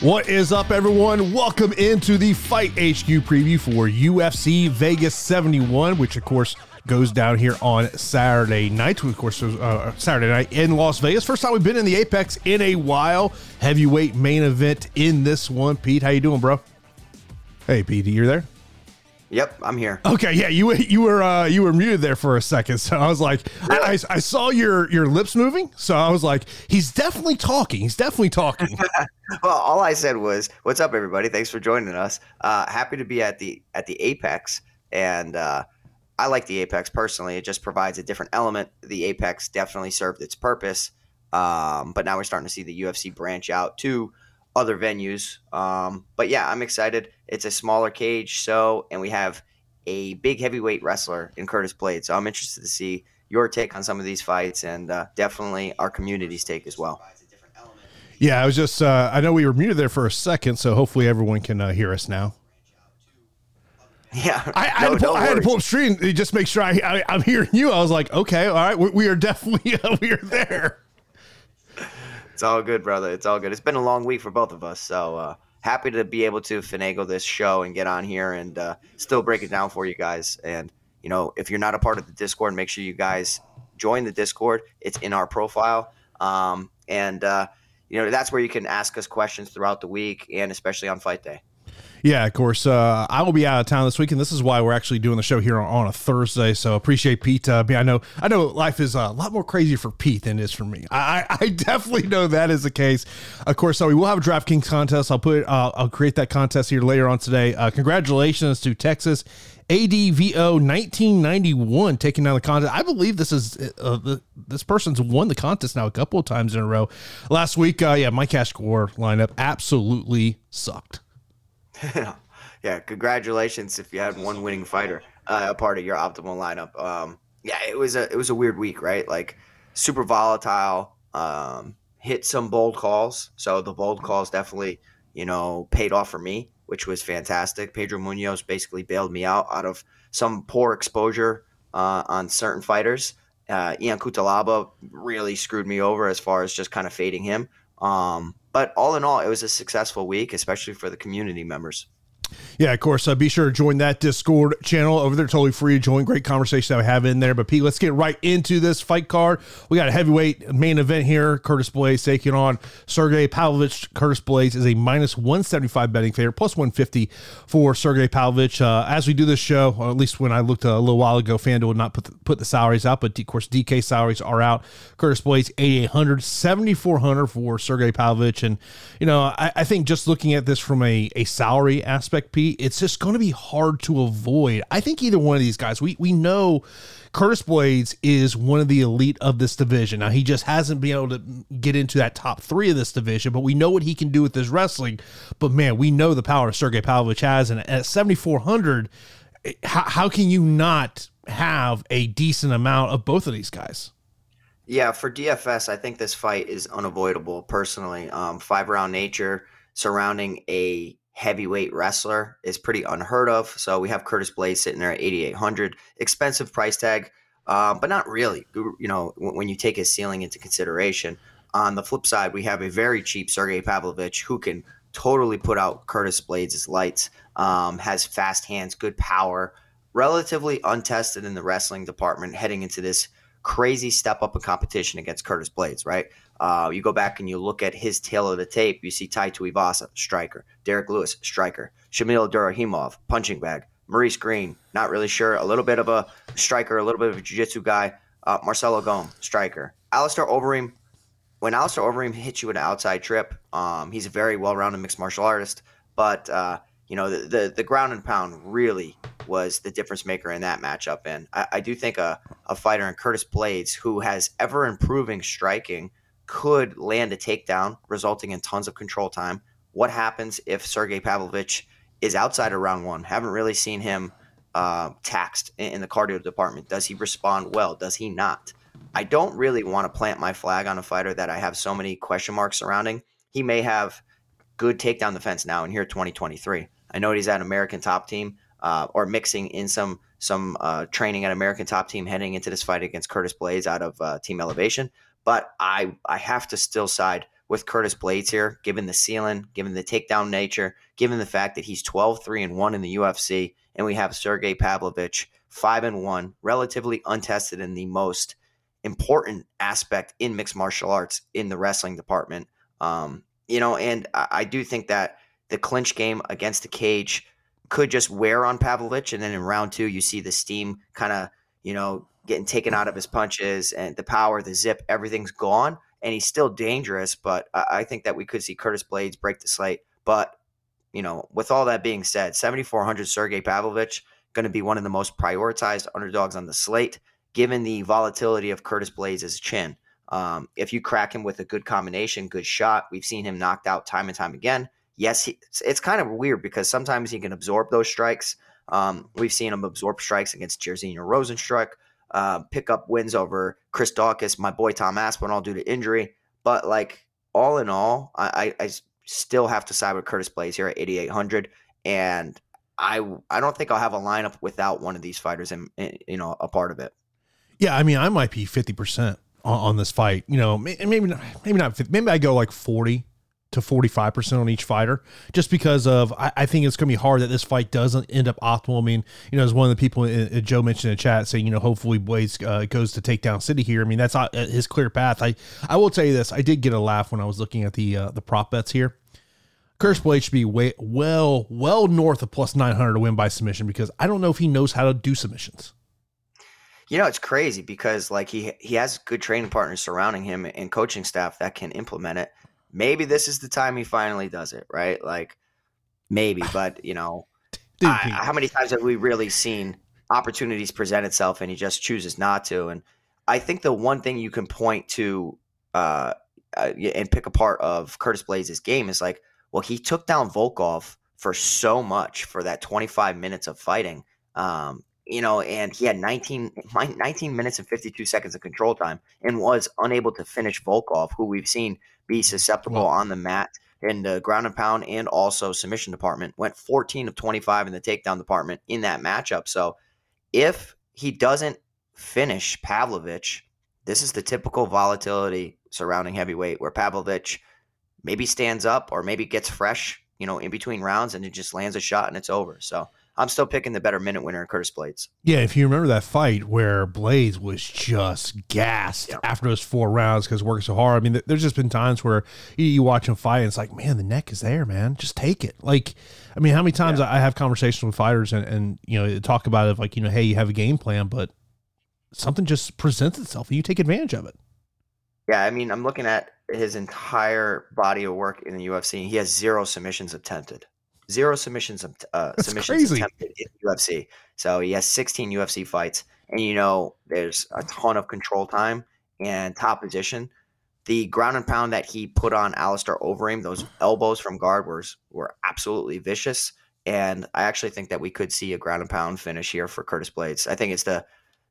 What is up, everyone? Welcome into the Fight HQ preview for UFC Vegas 71, which, of course, goes down here on Saturday night. Of course, uh, Saturday night in Las Vegas. First time we've been in the Apex in a while. Heavyweight main event in this one. Pete, how you doing, bro? Hey, Pete, you're there? Yep, I'm here. Okay, yeah, you you were uh, you were muted there for a second, so I was like, really? I, I, saw your your lips moving, so I was like, he's definitely talking. He's definitely talking. well, all I said was, "What's up, everybody? Thanks for joining us. Uh, happy to be at the at the Apex, and uh, I like the Apex personally. It just provides a different element. The Apex definitely served its purpose, um, but now we're starting to see the UFC branch out to other venues. Um, but yeah, I'm excited. It's a smaller cage, so and we have a big heavyweight wrestler in Curtis Blaydes. So I'm interested to see your take on some of these fights and uh, definitely our community's take as well. Yeah, I was just, uh, I know we were muted there for a second, so hopefully everyone can uh, hear us now. Yeah, I, I, no, had, to pull, I had to pull up stream just make sure I, I, am hearing you. I was like, okay, all right, we, we are definitely we are there. It's all good, brother. It's all good. It's been a long week for both of us, so uh, happy to be able to finagle this show and get on here and uh, still break it down for you guys. And you know, if you're not a part of the Discord, make sure you guys join the Discord. It's in our profile, um, and uh, you know that's where you can ask us questions throughout the week and especially on fight day. Yeah, of course. Uh, I will be out of town this week, and this is why we're actually doing the show here on, on a Thursday. So appreciate Pete. Uh, I know, I know, life is a lot more crazy for Pete than it is for me. I, I definitely know that is the case. Of course, so we will have a DraftKings contest. I'll put, uh, I'll create that contest here later on today. Uh, congratulations to Texas ADVO 1991 taking down the contest. I believe this is uh, the, this person's won the contest now a couple of times in a row. Last week, uh, yeah, my cash score lineup absolutely sucked. yeah, congratulations if you had one winning fighter uh, a part of your optimal lineup. Um, yeah, it was a it was a weird week, right? Like super volatile. Um, hit some bold calls, so the bold calls definitely you know paid off for me, which was fantastic. Pedro Munoz basically bailed me out out of some poor exposure uh, on certain fighters. Uh, Ion Cutelaba really screwed me over as far as just kind of fading him. Um, but all in all, it was a successful week, especially for the community members. Yeah, of course. Uh, be sure to join that Discord channel over there. Totally free to join. Great conversation that we have in there. But Pete, let's get right into this fight card. We got a heavyweight main event here. Curtis Blaydes taking on Sergey Pavlovich. Curtis Blaydes is a minus 175 betting favorite, plus 150 for Sergey Pavlovich. Uh, as we do this show, or at least when I looked a little while ago, FanDuel would not put the, put the salaries out, but of course DK salaries are out. Curtis Blaydes 8800, 7400 for Sergey Pavlovich, and you know I, I think just looking at this from a a salary aspect, Pete it's just going to be hard to avoid. I think either one of these guys, we we know Curtis Blaydes is one of the elite of this division. Now he just hasn't been able to get into that top three of this division, but we know what he can do with his wrestling. But man, we know the power Sergey Pavlovich has, and at seventy four hundred, how, how can you not have a decent amount of both of these guys? Yeah, for DFS, I think this fight is unavoidable. Personally, um, five round nature surrounding a heavyweight wrestler is pretty unheard of. So we have Curtis Blaydes sitting there at 8,800, expensive price tag, uh, but not really. You know, when you take his ceiling into consideration. On the flip side, we have a very cheap Sergey Pavlovich who can totally put out Curtis Blaydes' lights. Um, has fast hands, good power, relatively untested in the wrestling department heading into this crazy step up in competition against Curtis Blaydes, right? Uh, you go back and you look at his tale of the tape, you see Tai Tuivasa, striker, Derrick Lewis, striker, Shamil Abdurakhimov, punching bag, Maurice Greene, not really sure, a little bit of a striker, a little bit of a jiu-jitsu guy, uh, Marcelo Golm, striker, Alistair Overeem. When Alistair Overeem hits you with an outside trip, um, he's a very well-rounded mixed martial artist, but uh, you know, the, the, the ground and pound really was the difference maker in that matchup. And I, I do think a, a fighter in Curtis Blaydes who has ever improving striking, could land a takedown, resulting in tons of control time. What happens if Sergey Pavlovich is outside of round one? Haven't really seen him uh, taxed in, the cardio department. Does he respond well? Does he not? I don't really want to plant my flag on a fighter that I have so many question marks surrounding. He may have good takedown defense now in here 2023. I know he's at American Top Team uh, or mixing in some some uh, training at American Top Team heading into this fight against Curtis Blaydes out of uh, Team Elevation. But I I have to still side with Curtis Blaydes here, given the ceiling, given the takedown nature, given the fact that he's 12 3 and 1 in the UFC, and we have Sergey Pavlovich 5 and 1, relatively untested in the most important aspect in mixed martial arts in the wrestling department. Um, you know, and I, I do think that the clinch game against the cage could just wear on Pavlovich, and then in round two, you see the steam kind of, you know, getting taken out of his punches and the power, the zip, everything's gone, and he's still dangerous. But I, think that we could see Curtis Blaydes break the slate. But you know, with all that being said, 7,400 Sergey Pavlovich going to be one of the most prioritized underdogs on the slate, given the volatility of Curtis Blaydes' chin. Um, if you crack him with a good combination, good shot, we've seen him knocked out time and time again. Yes, he, it's kind of weird because sometimes he can absorb those strikes. Um, we've seen him absorb strikes against Jairzinho Rozenstruik, uh, pick up wins over Chris Daukaus, my boy Tom Aspinall due to injury. But like all in all, I, I, I still have to side with Curtis Blaydes here at 8,800. And I I don't think I'll have a lineup without one of these fighters and you know a part of it. Yeah, I mean, I might be fifty percent on, this fight. You know, maybe not, maybe not. 50, maybe I go like forty to forty five percent on each fighter, just because of I, I think it's going to be hard that this fight doesn't end up optimal. I mean, you know, as one of the people Joe mentioned in the chat saying, you know, hopefully Blaydes uh, goes to take down City here. I mean, that's not uh, his clear path. I I will tell you this: I did get a laugh when I was looking at the uh, the prop bets here. Curse Blaydes should be way, well, well north of plus 900 to win by submission because I don't know if he knows how to do submissions. You know, it's crazy because like he he has good training partners surrounding him and coaching staff that can implement it. Maybe this is the time he finally does it, right? Like maybe, but you know, how many times have we really seen opportunities present itself and he just chooses not to? And I think the one thing you can point to uh, uh and pick apart of Curtis Blaydes' game is like well, he took down Volkov for so much for that 25 minutes of fighting. Um, you know, and he had 19, 19 minutes and 52 seconds of control time and was unable to finish Volkov, who we've seen be susceptible on the mat in the ground and pound and also submission department. Went 14 of 25 in the takedown department in that matchup. So if he doesn't finish Pavlovich, this is the typical volatility surrounding heavyweight where Pavlovich maybe stands up or maybe gets fresh, you know, in between rounds and it just lands a shot and it's over. So I'm still picking the better minute winner, Curtis Blaydes. Yeah, if you remember that fight where Blaydes was just gassed after those four rounds because working so hard. I mean, there's just been times where you, watch him fight and it's like, man, the neck is there, man. Just take it. Like, I mean, how many times yeah. I have conversations with fighters and, and, you know, talk about it like, you know, hey, you have a game plan, but something just presents itself and you take advantage of it. Yeah, I mean, I'm looking at his entire body of work in the UFC. He has zero submissions attempted. Zero submissions uh, submissions crazy. attempted in UFC. So he has 16 UFC fights, and you know there's a ton of control time and top position. The ground and pound that he put on Alistair Overeem, those elbows from guard were were absolutely vicious. And I actually think that we could see a ground and pound finish here for Curtis Blaydes. I think it's the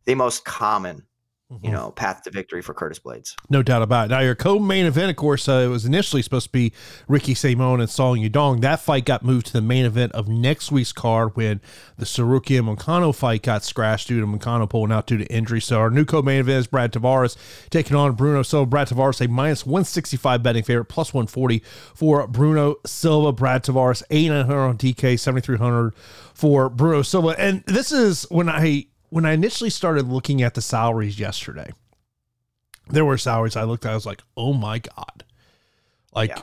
the most common Mm-hmm. you know, path to victory for Curtis Blaydes. No doubt about it. Now, your co-main event, of course, uh, it was initially supposed to be Ricky Simon and Song Yadong. That fight got moved to the main event of next week's card when the Tsarukyan Moicano fight got scratched due to Moicano pulling out due to injury. So our new co-main event is Brad Tavares taking on Bruno Silva. Brad Tavares, a minus 165 betting favorite, plus 140 for Bruno Silva. Brad Tavares, 8,900 on DK, 7,300 for Bruno Silva. And this is when I when I initially started looking at the salaries yesterday, there were salaries I looked at. I was like, oh my god, like yeah.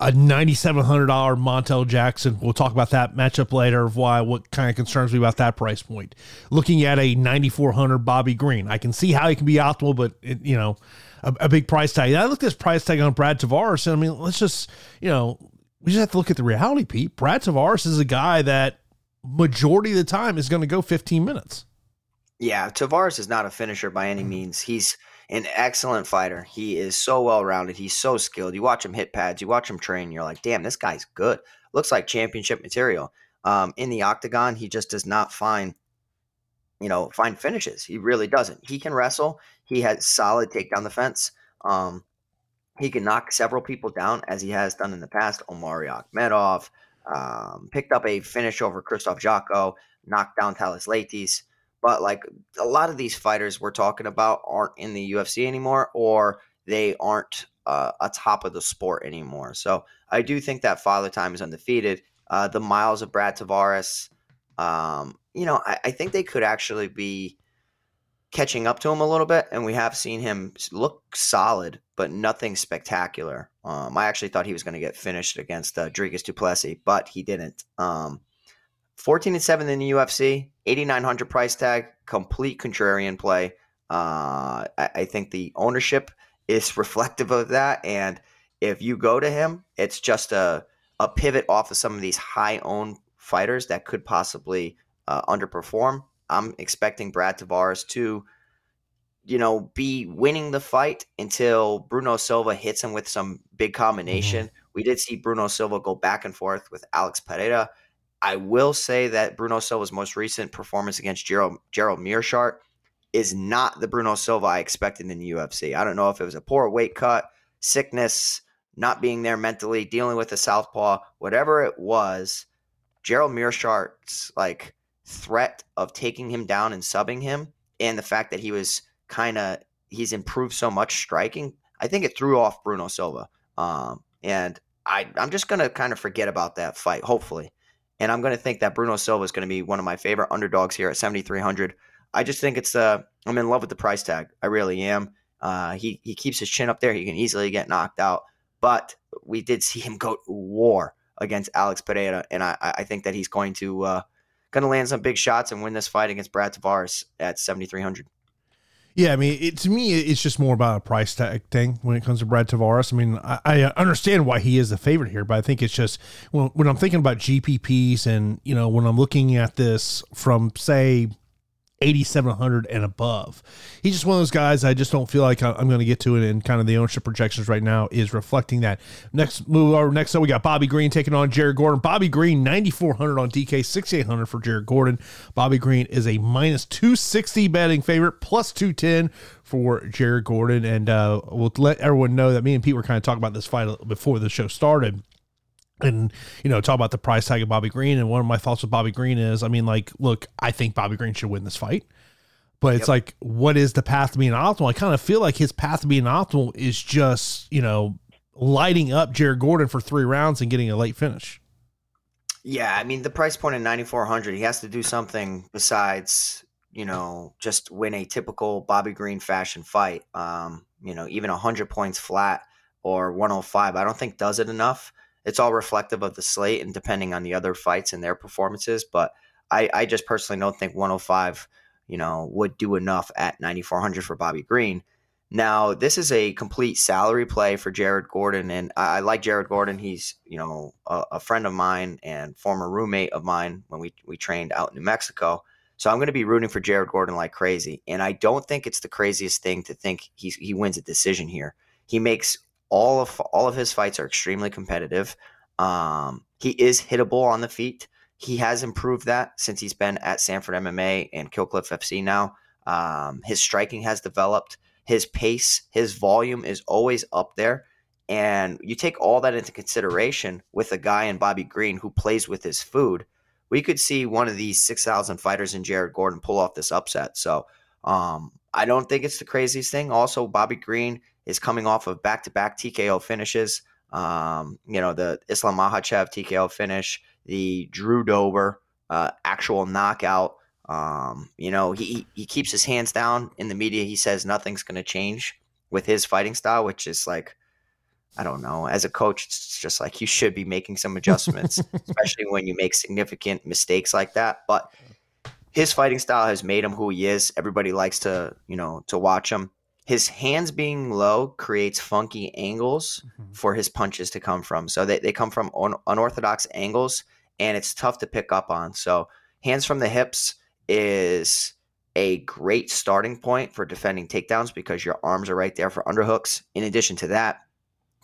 a ninety seven hundred dollar Montel Jackson. We'll talk about that matchup later. Of why what kind of concerns me about that price point. Looking at a ninety four hundred Bobby Green, I can see how he can be optimal, but it, you know, a, a, big price tag. I looked at this price tag on Brad Tavares, and I mean, let's just you know, we just have to look at the reality. Pete Brad Tavares is a guy that majority of the time is going to go fifteen minutes. Yeah, Tavares is not a finisher by any mm-hmm. means. He's an excellent fighter. He is so well rounded. He's so skilled. You watch him hit pads, you watch him train, you're like, damn, this guy's good. Looks like championship material. Um, in the octagon, he just does not find, you know, find finishes. He really doesn't. He can wrestle. He has solid takedown defense. Um, he can knock several people down as he has done in the past. Omari Akhmedov um, picked up a finish over Krzysztof Jotko, knocked down Thales Leites. But like a lot of these fighters we're talking about aren't in the UFC anymore, or they aren't uh, a top of the sport anymore. So I do think that Father Time is undefeated. Uh, the miles of Brad Tavares, um, you know, I, I, think they could actually be catching up to him a little bit, and we have seen him look solid, but nothing spectacular. Um, I actually thought he was going to get finished against uh, Dricus du Plessis, but he didn't. Um, 14 and 7 in the UFC, 8,900 price tag, complete contrarian play. Uh, I, I think the ownership is reflective of that. And if you go to him, it's just a, a pivot off of some of these high owned fighters that could possibly uh, underperform. I'm expecting Brad Tavares to, you know, be winning the fight until Bruno Silva hits him with some big combination. Mm-hmm. We did see Bruno Silva go back and forth with Alex Pereira. I will say that Bruno Silva's most recent performance against Gerald, Gerald Meerschaert is not the Bruno Silva I expected in the UFC. I don't know if it was a poor weight cut, sickness, not being there mentally, dealing with a southpaw, whatever it was. Gerald Meerschaert's like threat of taking him down and subbing him, and the fact that he was kind of he's improved so much striking, I think it threw off Bruno Silva. Um, and I I'm just gonna kind of forget about that fight, hopefully. And I'm gonna think that Bruno Silva is gonna be one of my favorite underdogs here at 7,300. I just think it's uh I'm in love with the price tag. I really am. Uh, he he keeps his chin up there. He can easily get knocked out, but we did see him go to war against Alex Pereira, and I I think that he's going to uh, going to land some big shots and win this fight against Brad Tavares at 7,300. Yeah, I mean, it, to me, it's just more about a price tag thing when it comes to Brad Tavares. I mean, I, I uh, understand why he is the favorite here, but I think it's just when, when I'm thinking about GPPs and, you know, when I'm looking at this from, say, 8,700 and above. He's just one of those guys I just don't feel like I'm going to get to it. And kind of the ownership projections right now is reflecting that. Next move over. Next up, we got Bobby Green taking on Jared Gordon. Bobby Green, 9,400 on DK, 6,800 for Jared Gordon. Bobby Green is a minus 260 betting favorite, plus 210 for Jared Gordon. And uh, we'll let everyone know that me and Pete were kind of talking about this fight before the show started and you know talk about the price tag of Bobby Green. And one of my thoughts with Bobby Green is, I mean, like, look, I think Bobby Green should win this fight, but it's yep. like, what is the path to being optimal? I kind of feel like his path to being optimal is just you know lighting up Jared Gordon for three rounds and getting a late finish. Yeah, I mean the price point at ninety four hundred, he has to do something besides you know just win a typical Bobby Green fashion fight. Um, you know, even hundred points flat or 105 I don't think does it enough it's all reflective of the slate and depending on the other fights and their performances. But I, I just personally don't think 105, you know, would do enough at 9,400 for Bobby Green. Now, this is a complete salary play for Jared Gordon, and I, I like Jared Gordon. He's, you know, a, a, friend of mine and former roommate of mine when we, we trained out in New Mexico. So I'm going to be rooting for Jared Gordon like crazy. And I don't think it's the craziest thing to think he's, he wins a decision here. He makes all of all of his fights are extremely competitive. Um, he is hittable on the feet. He has improved that since he's been at Sanford MMA and Kill Cliff FC now. Um, his striking has developed. His pace, his volume is always up there. And you take all that into consideration with a guy in Bobby Green who plays with his food. We could see one of these 6,000 fighters in Jared Gordon pull off this upset. So um, I don't think it's the craziest thing. Also, Bobby Green is coming off of back to back TKO finishes. Um, you know, the Islam Makhachev TKO finish, the Drew Dober uh, actual knockout. Um, you know, he, he keeps his hands down in the media. He says nothing's going to change with his fighting style, which is like, I don't know. As a coach, it's just like you should be making some adjustments, especially when you make significant mistakes like that. But his fighting style has made him who he is. Everybody likes to, you know, to watch him his hands being low creates funky angles mm-hmm. for his punches to come from. So they, they come from un- unorthodox angles and it's tough to pick up on. So hands from the hips is a great starting point for defending takedowns because your arms are right there for underhooks. In addition to that,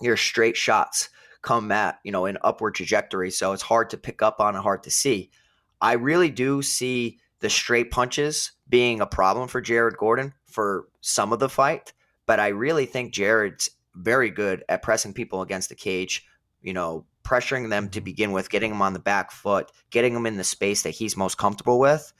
your straight shots come at, you know, an upward trajectory. So it's hard to pick up on and hard to see. I really do see the straight punches being a problem for Jared Gordon for some of the fight, but I really think Jared's very good at pressing people against the cage, you know, pressuring them to begin with, getting them on the back foot, getting them in the space that he's most comfortable with.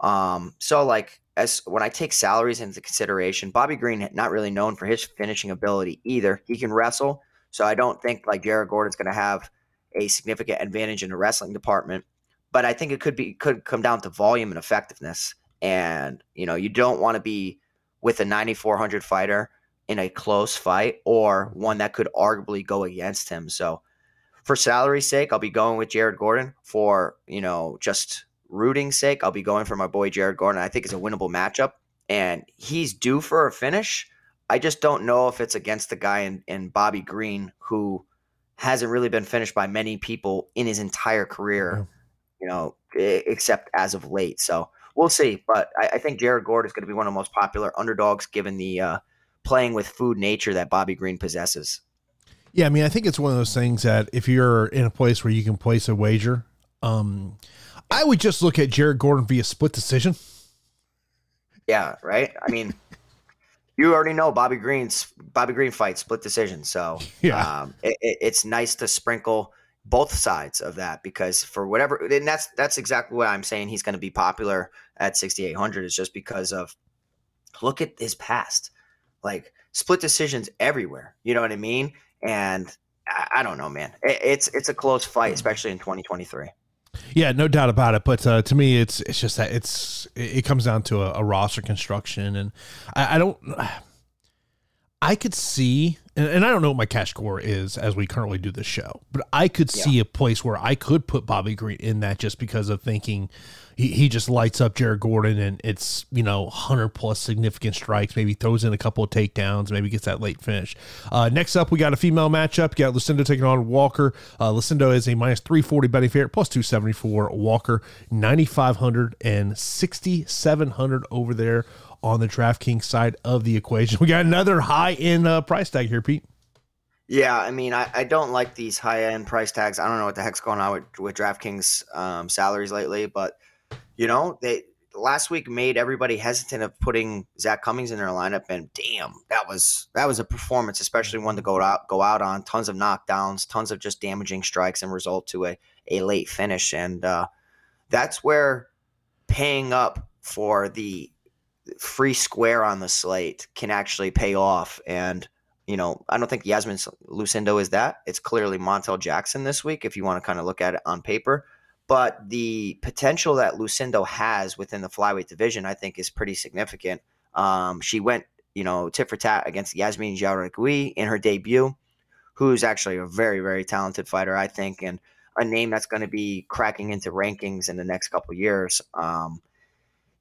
Um, so like as when I take salaries into consideration, Bobby Green not really known for his finishing ability either. He can wrestle, so I don't think like Jared Gordon's going to have a significant advantage in the wrestling department. But I think it could be could come down to volume and effectiveness. And you know, you don't want to be with a 9400 fighter in a close fight or one that could arguably go against him. So for salary's sake, I'll be going with Jared Gordon. For you know, just rooting sake, I'll be going for my boy Jared Gordon. I think it's a winnable matchup, and he's due for a finish. I just don't know if it's against the guy in, in Bobby Green who hasn't really been finished by many people in his entire career, yeah. You know, except as of late. So we'll see. But I, I think Jared Gordon is going to be one of the most popular underdogs given the uh, playing with food nature that Bobby Green possesses. Yeah, I mean, I think it's one of those things that if you're in a place where you can place a wager, um, I would just look at Jared Gordon via split decision. Yeah, right. I mean, you already know Bobby Green's Bobby Green fight split decision, so yeah, um, it, it, it's nice to sprinkle both sides of that because for whatever, and that's that's exactly what I'm saying. He's going to be popular at 6,800 is just because of look at his past, like split decisions everywhere. You know what I mean? And I, I don't know, man. It, it's it's a close fight, especially in 2023. Yeah, no doubt about it. But uh, to me, it's it's just that it's it comes down to a, a roster construction, and I, I, don't. I could see, and, and, I don't know what my cash score is as we currently do the show, but I could yeah. see a place where I could put Bobby Green in that just because of thinking he, he just lights up Jared Gordon and it's, you know, 100 plus significant strikes, maybe throws in a couple of takedowns, maybe gets that late finish. Uh, next up, we got a female matchup. You got Lucindo taking on Walker. Uh, Lucindo is a minus 340 betting favorite, plus 274. Walker, 9,500 and 6,700 over there on the DraftKings side of the equation. We got another high end uh, price tag here, Pete. Yeah, I mean, I, I don't like these high end price tags. I don't know what the heck's going on with, with DraftKings um, salaries lately, but you know, they last week made everybody hesitant of putting Zak Cummings in their lineup, and damn, that was that was a performance, especially one to go out go out on tons of knockdowns, tons of just damaging strikes, and result to a a late finish, and uh, that's where paying up for the free square on the slate can actually pay off, and you know, I don't think Yasmin Lucindo is that. It's clearly Montel Jackson this week, if you want to kind of look at it on paper. But the potential that Lucindo has within the flyweight division, I think, is pretty significant. Um, she went, you know, tit for tat against Yazmin Jauregui in her debut, who's actually a very, very talented fighter, I think, and a name that's going to be cracking into rankings in the next couple years. Um,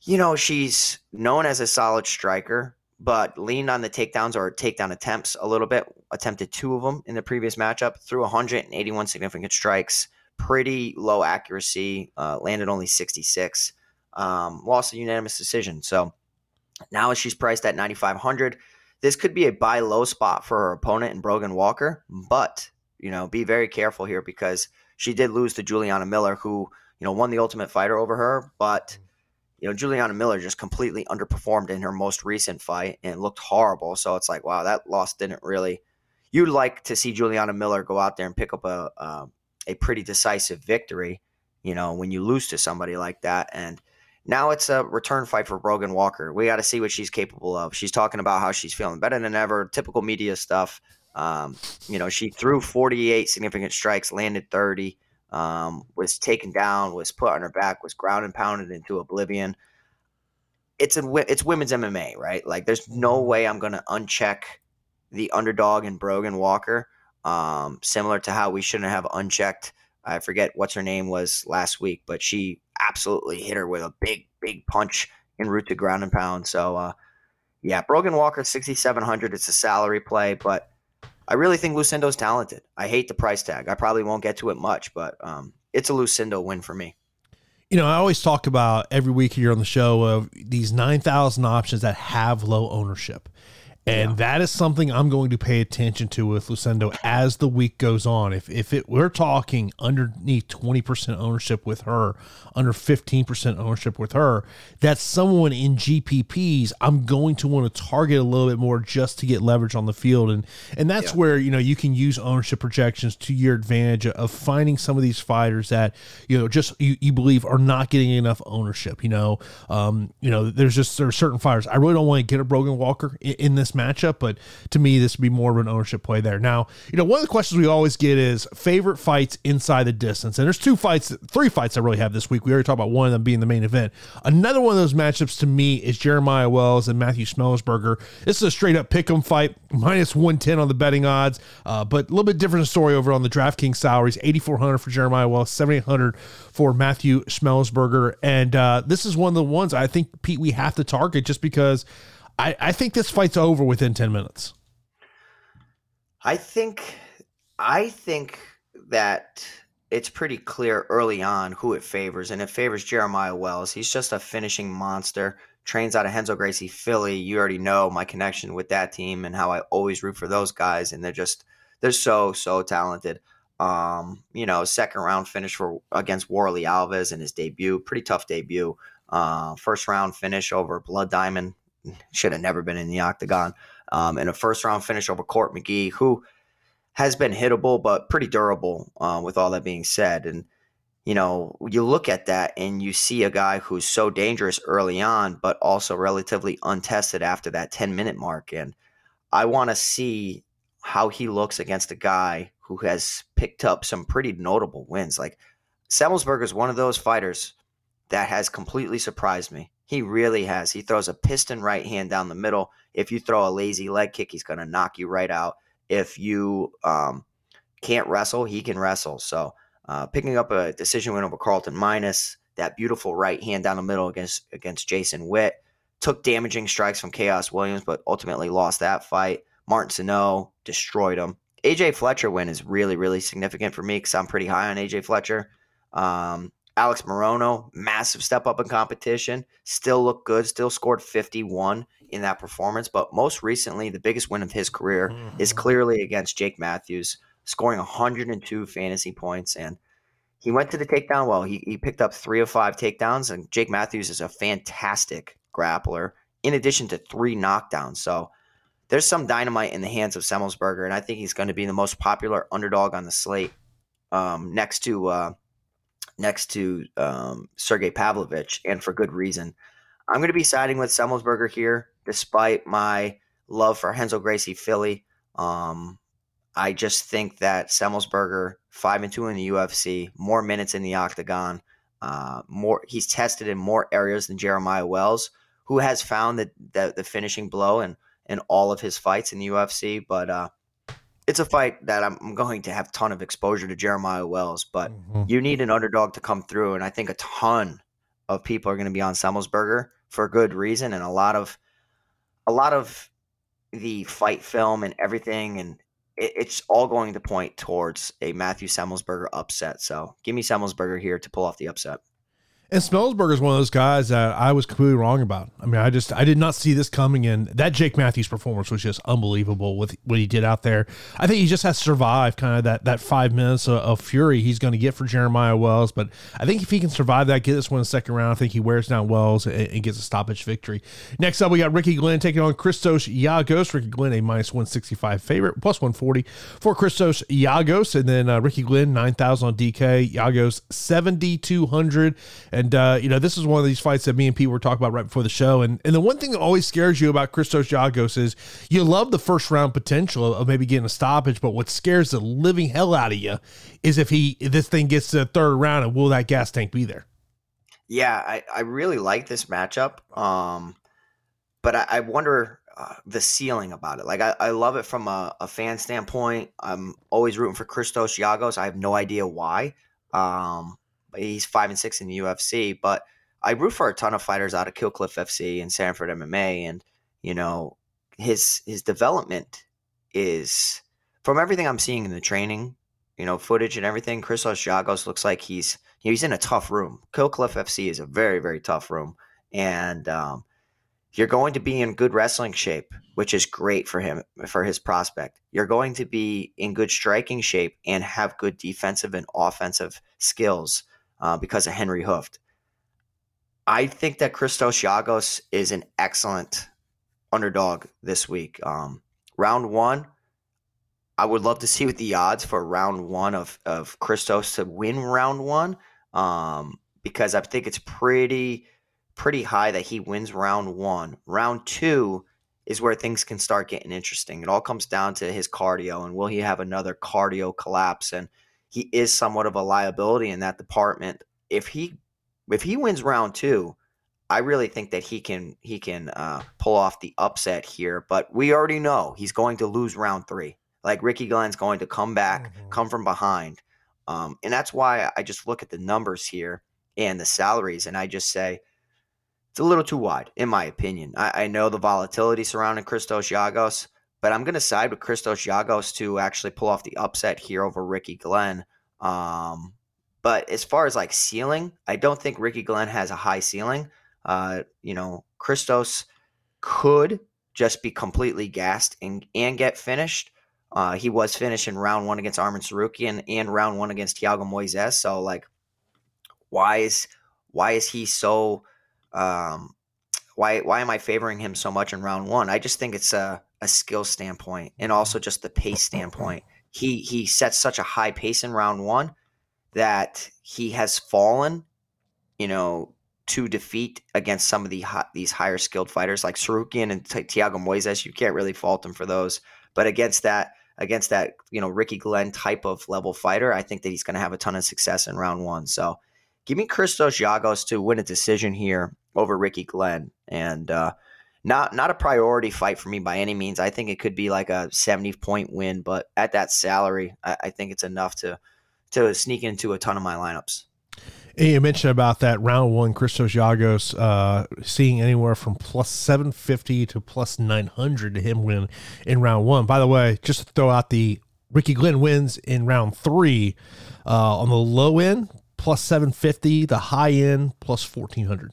you know, she's known as a solid striker, but leaned on the takedowns or takedown attempts a little bit. Attempted two of them in the previous matchup, threw 181 significant strikes pretty low accuracy, uh, landed only 66, um, lost a unanimous decision. So now she's priced at 9,500. This could be a buy low spot for her opponent in Brogan Walker, but you know, be very careful here because she did lose to Juliana Miller, who you know won the Ultimate Fighter over her, but you know Juliana Miller just completely underperformed in her most recent fight and looked horrible. So it's like, wow, that loss didn't really. You'd like to see Juliana Miller go out there and pick up a, a a pretty decisive victory, you know, when you lose to somebody like that. And now it's a return fight for Brogan Walker. We got to see what she's capable of. She's talking about how she's feeling better than ever, typical media stuff. Um, you know, she threw 48 significant strikes, landed 30, um, was taken down, was put on her back, was ground and pounded into oblivion. It's a it's women's MMA, right? Like, there's no mm-hmm. way I'm going to uncheck the underdog in Brogan Walker um, similar to how we shouldn't have unchecked. I forget what's her name was last week, but she absolutely hit her with a big, big punch en route to ground and pound. So, uh, yeah, Brogan Walker, 6,700. It's a salary play, but I really think Lucindo's talented. I hate the price tag. I probably won't get to it much, but um, it's a Lucindo win for me. You know, I always talk about every week here on the show of these 9,000 options that have low ownership. And yeah. that is something I'm going to pay attention to with Lucindo as the week goes on. If if it we're talking underneath 20% ownership with her, under 15% ownership with her, that's someone in GPPs I'm going to want to target a little bit more just to get leverage on the field. And and that's yeah. where, you know, you can use ownership projections to your advantage of finding some of these fighters that, you know, just you, you believe are not getting enough ownership. You know, um, you know, there's just there are certain fighters. I really don't want to get a Brogan Walker in, in this matchup, but to me, this would be more of an ownership play there. Now, you know, one of the questions we always get is favorite fights inside the distance. And there's two fights, three fights I really have this week. We already talked about one of them being the main event. Another one of those matchups to me is Jeremiah Wells and Matthew Semelsberger. This is a straight up pick 'em fight, minus 110 on the betting odds, uh, but a little bit different story over on the DraftKings salaries 8,400 for Jeremiah Wells, 7,800 for Matthew Semelsberger. And uh, this is one of the ones I think, Pete, we have to target just because I, I think this fight's over within 10 minutes. I think I think that it's pretty clear early on who it favors, and it favors Jeremiah Wells. He's just a finishing monster. Trains out of Renzo Gracie Philly. You already know my connection with that team and how I always root for those guys, and they're just they're so so talented. Um, you know, second round finish for against Warlley Alves in his debut, pretty tough debut. Uh, first round finish over Blood Diamond, should have never been in the octagon. Um, and a first round finish over Court McGee, who has been hittable but pretty durable. Uh, with all that being said, and you know, you look at that and you see a guy who's so dangerous early on, but also relatively untested after that 10 minute mark. And I want to see how he looks against a guy who has picked up some pretty notable wins. Like Semelsberger is one of those fighters that has completely surprised me. He really has. He throws a piston right hand down the middle. If you throw a lazy leg kick, he's going to knock you right out. If you um, can't wrestle, he can wrestle. So uh, picking up a decision win over Carlton Minus, that beautiful right hand down the middle against against Jason Witt, took damaging strikes from Khaos Williams, but ultimately lost that fight. Martin Sano destroyed him. AJ Fletcher win is really, really significant for me because I'm pretty high on AJ Fletcher. Um, Alex Morono, massive step up in competition, still looked good, still scored 51 in that performance. But most recently, the biggest win of his career mm-hmm. is clearly against Jake Matthews, scoring 102 fantasy points. And he went to the takedown well. He, he picked up three of five takedowns, and Jake Matthews is a fantastic grappler, in addition to three knockdowns. So there's some dynamite in the hands of Semelsberger, and I think he's going to be the most popular underdog on the slate um, next to. Uh, next to um, Sergey Pavlovich, and for good reason. I'm going to be siding with Semelsberger here, despite my love for Renzo Gracie Philly. Um, I just think that Semelsberger, five and two in the UFC, more minutes in the octagon, uh, more he's tested in more areas than Jeremiah Wells, who has found that the, the finishing blow in, in all of his fights in the UFC. But uh, it's a fight that I'm going to have a ton of exposure to Jeremiah Wells, but mm-hmm. you need an underdog to come through, and I think a ton of people are going to be on Semelsberger for good reason, and a lot of a lot of the fight film and everything, and it, it's all going to point towards a Matthew Semelsberger upset. So give me Semelsberger here to pull off the upset. And Semelsberger is one of those guys that I was completely wrong about. I mean, I just I did not see this coming in. That Jake Matthews performance was just unbelievable with what he did out there. I think he just has to survive kind of that that five minutes of, of fury he's going to get for Jeremiah Wells. But I think if he can survive that, get this one in the second round, I think he wears down Wells and, and gets a stoppage victory. Next up, we got Ricky Glenn taking on Christos Giagos. Ricky Glenn a minus one sixty five favorite, plus one forty for Christos Giagos, and then uh, Ricky Glenn nine thousand on DK. Giagos seventy two hundred. And, uh, you know, this is one of these fights that me and Pete were talking about right before the show. And, and the one thing that always scares you about Christos Giagos is you love the first round potential of maybe getting a stoppage, but what scares the living hell out of you is if he if this thing gets to the third round and will that gas tank be there? Yeah, I, I really like this matchup. Um, but I, I wonder uh, the ceiling about it. Like I, I love it from a, a, fan standpoint. I'm always rooting for Christos Giagos. I have no idea why. Um, he's five and six in the UFC. But I root for a ton of fighters out of Kill Cliff FC and Sanford MMA, and you know his his development is from everything I'm seeing in the training, you know, footage and everything. Chris Giagos looks like he's he's in a tough room. Kill Cliff FC is a very very tough room, and um, You're going to be in good wrestling shape, which is great for him, for his prospect. You're going to be in good striking shape and have good defensive and offensive skills uh, because of Henry Hooft. I think that Christos Giagos is an excellent underdog this week. Um, round one, I would love to see what the odds for round one of, of Christos to win round one um, because I think it's pretty pretty high that he wins round one. Round two is where things can start getting interesting. It all comes down to his cardio and will he have another cardio collapse? And he is somewhat of a liability in that department. If he if he wins round two, I really think that he can he can uh, pull off the upset here. But we already know he's going to lose round three. Like Ricky Glenn's going to come back, mm-hmm. come from behind, um, and that's why I just look at the numbers here and the salaries, and I just say it's a little too wide, in my opinion. I, I know the volatility surrounding Christos Giagos, but I'm going to side with Christos Giagos to actually pull off the upset here over Ricky Glenn. Um, but as far as like ceiling, I don't think Ricky Glenn has a high ceiling. Uh, you know, Christos could just be completely gassed and, and get finished. Uh, he was finished in round one against Arman Tsarukyan and round one against Thiago Moises. So like, why is why is he so um, why why am I favoring him so much in round one? I just think it's a, a skill standpoint and also just the pace standpoint. He he sets such a high pace in round one that he has fallen, you know, to defeat against some of the these higher skilled fighters like Tsarukyan and Thiago Moises. You can't really fault him for those, but against that against that you know Ricky Glenn type of level fighter, I think that he's going to have a ton of success in round one. So give me Christos Giagos to win a decision here over Ricky Glenn, and uh, not not a priority fight for me by any means. I think it could be like a seventy point win, but at that salary, I, I think it's enough to to sneak into a ton of my lineups. And you mentioned about that round one, Christos Giagos uh, seeing anywhere from plus 750 to plus 900 to him win in round one. By the way, just to throw out the Ricky Glenn wins in round three uh, on the low end, plus 750, the high end plus 1400.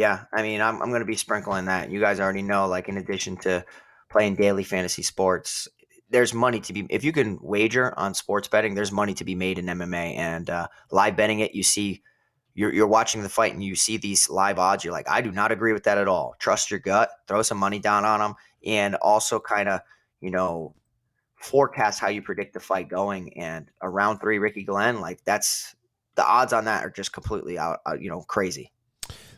Yeah, I mean, I'm, I'm going to be sprinkling that. You guys already know, like, in addition to playing daily fantasy sports, there's money to be, if you can wager on sports betting, there's money to be made in MMA. And uh, live betting it, you see, you're, you're watching the fight and you see these live odds. You're like, I do not agree with that at all. Trust your gut, throw some money down on them, and also kind of, you know, forecast how you predict the fight going. And around three, Ricky Glenn, like, that's the odds on that are just completely out, uh, you know, crazy.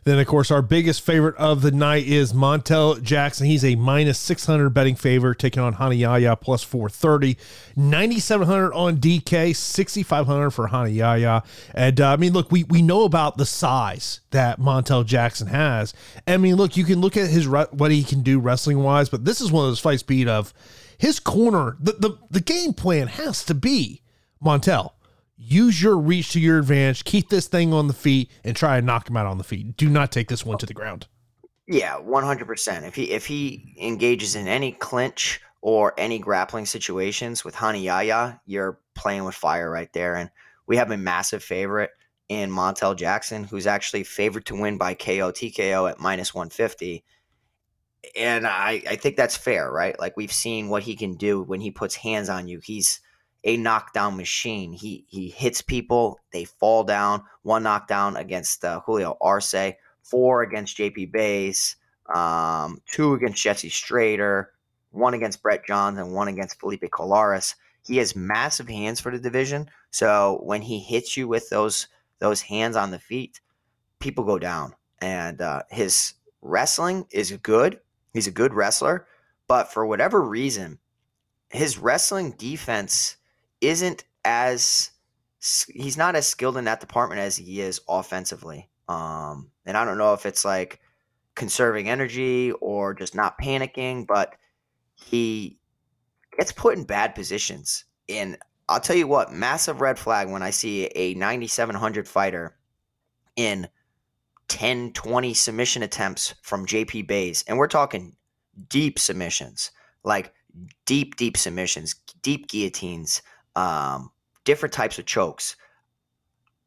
Then, of course, our biggest favorite of the night is Montel Jackson. He's a minus 600 betting favor, taking on Rani Yahya plus 430. 9,700 on DK, 6,500 for Rani Yahya. And uh, I mean, look, we, we know about the size that Montel Jackson has. I mean, look, you can look at his what he can do wrestling wise, but this is one of those fight speed of his corner. The, the, the game plan has to be Montel use your reach to your advantage, keep this thing on the feet, and try and knock him out on the feet. Do not take this one to the ground. Yeah, one hundred percent. If he if he engages in any clinch or any grappling situations with Rani Yahya, you're playing with fire right there. And we have a massive favorite in Montel Jackson, who's actually favored to win by KO TKO at minus one fifty. And I, I think that's fair, right? Like we've seen what he can do when he puts hands on you. He's a knockdown machine. He he hits people, they fall down. One knockdown against uh, Julio Arce, four against JP Buys, um, two against Jesse Strader, one against Brett Johns, and one against Felipe Colares. He has massive hands for the division. So when he hits you with those those hands on the feet, people go down. And uh, his wrestling is good. He's a good wrestler, but for whatever reason, his wrestling defense isn't as he's not as skilled in that department as he is offensively. Um, and I don't know if it's like conserving energy or just not panicking, but he gets put in bad positions. And I'll tell you what, massive red flag when I see a 9,700 fighter in 10, 20 submission attempts from JP Buys. And we're talking deep submissions, like deep, deep submissions, deep guillotines, um, different types of chokes.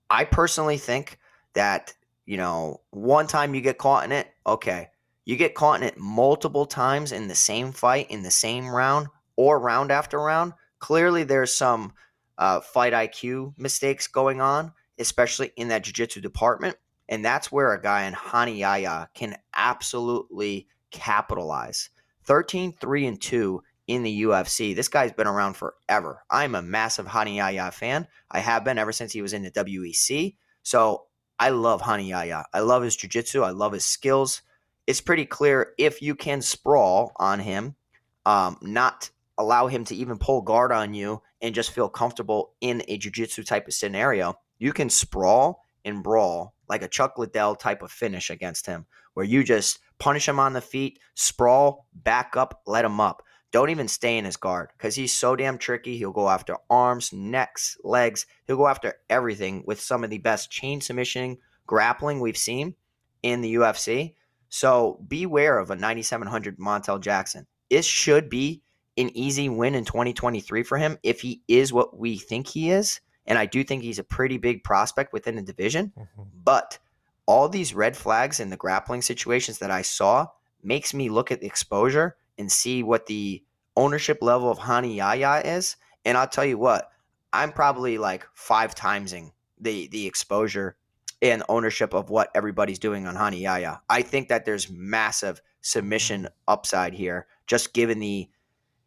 I personally think that, you know, one time you get caught in it, okay, You get caught in it multiple times in the same fight, in the same round, or round after round. Clearly, there's some uh, fight IQ mistakes going on, especially in that jiu-jitsu department. And that's where a guy in Rani Yahya can absolutely capitalize. 13 3 and 2 in the UFC. This guy's been around forever. I'm a massive Rani Yahya fan. I have been ever since he was in the WEC. So I love Rani Yahya. I love his jiu-jitsu. I love his skills. It's pretty clear if you can sprawl on him, um, not allow him to even pull guard on you and just feel comfortable in a jiu-jitsu type of scenario, you can sprawl and brawl like a Chuck Liddell type of finish against him, where you just punish him on the feet, sprawl, back up, let him up. Don't even stay in his guard because he's so damn tricky. He'll go after arms, necks, legs. He'll go after everything with some of the best chain submission grappling we've seen in the UFC. So beware of a 9,700 Montel Jackson. It should be an easy win in 2023 for him if he is what we think he is. And I do think he's a pretty big prospect within the division. Mm-hmm. But all these red flags in the grappling situations that I saw makes me look at the exposure and see what the ownership level of Rani Yahya is. And I'll tell you what, I'm probably like five timesing the the exposure and ownership of what everybody's doing on Rani Yahya. I think that there's massive submission upside here, just given the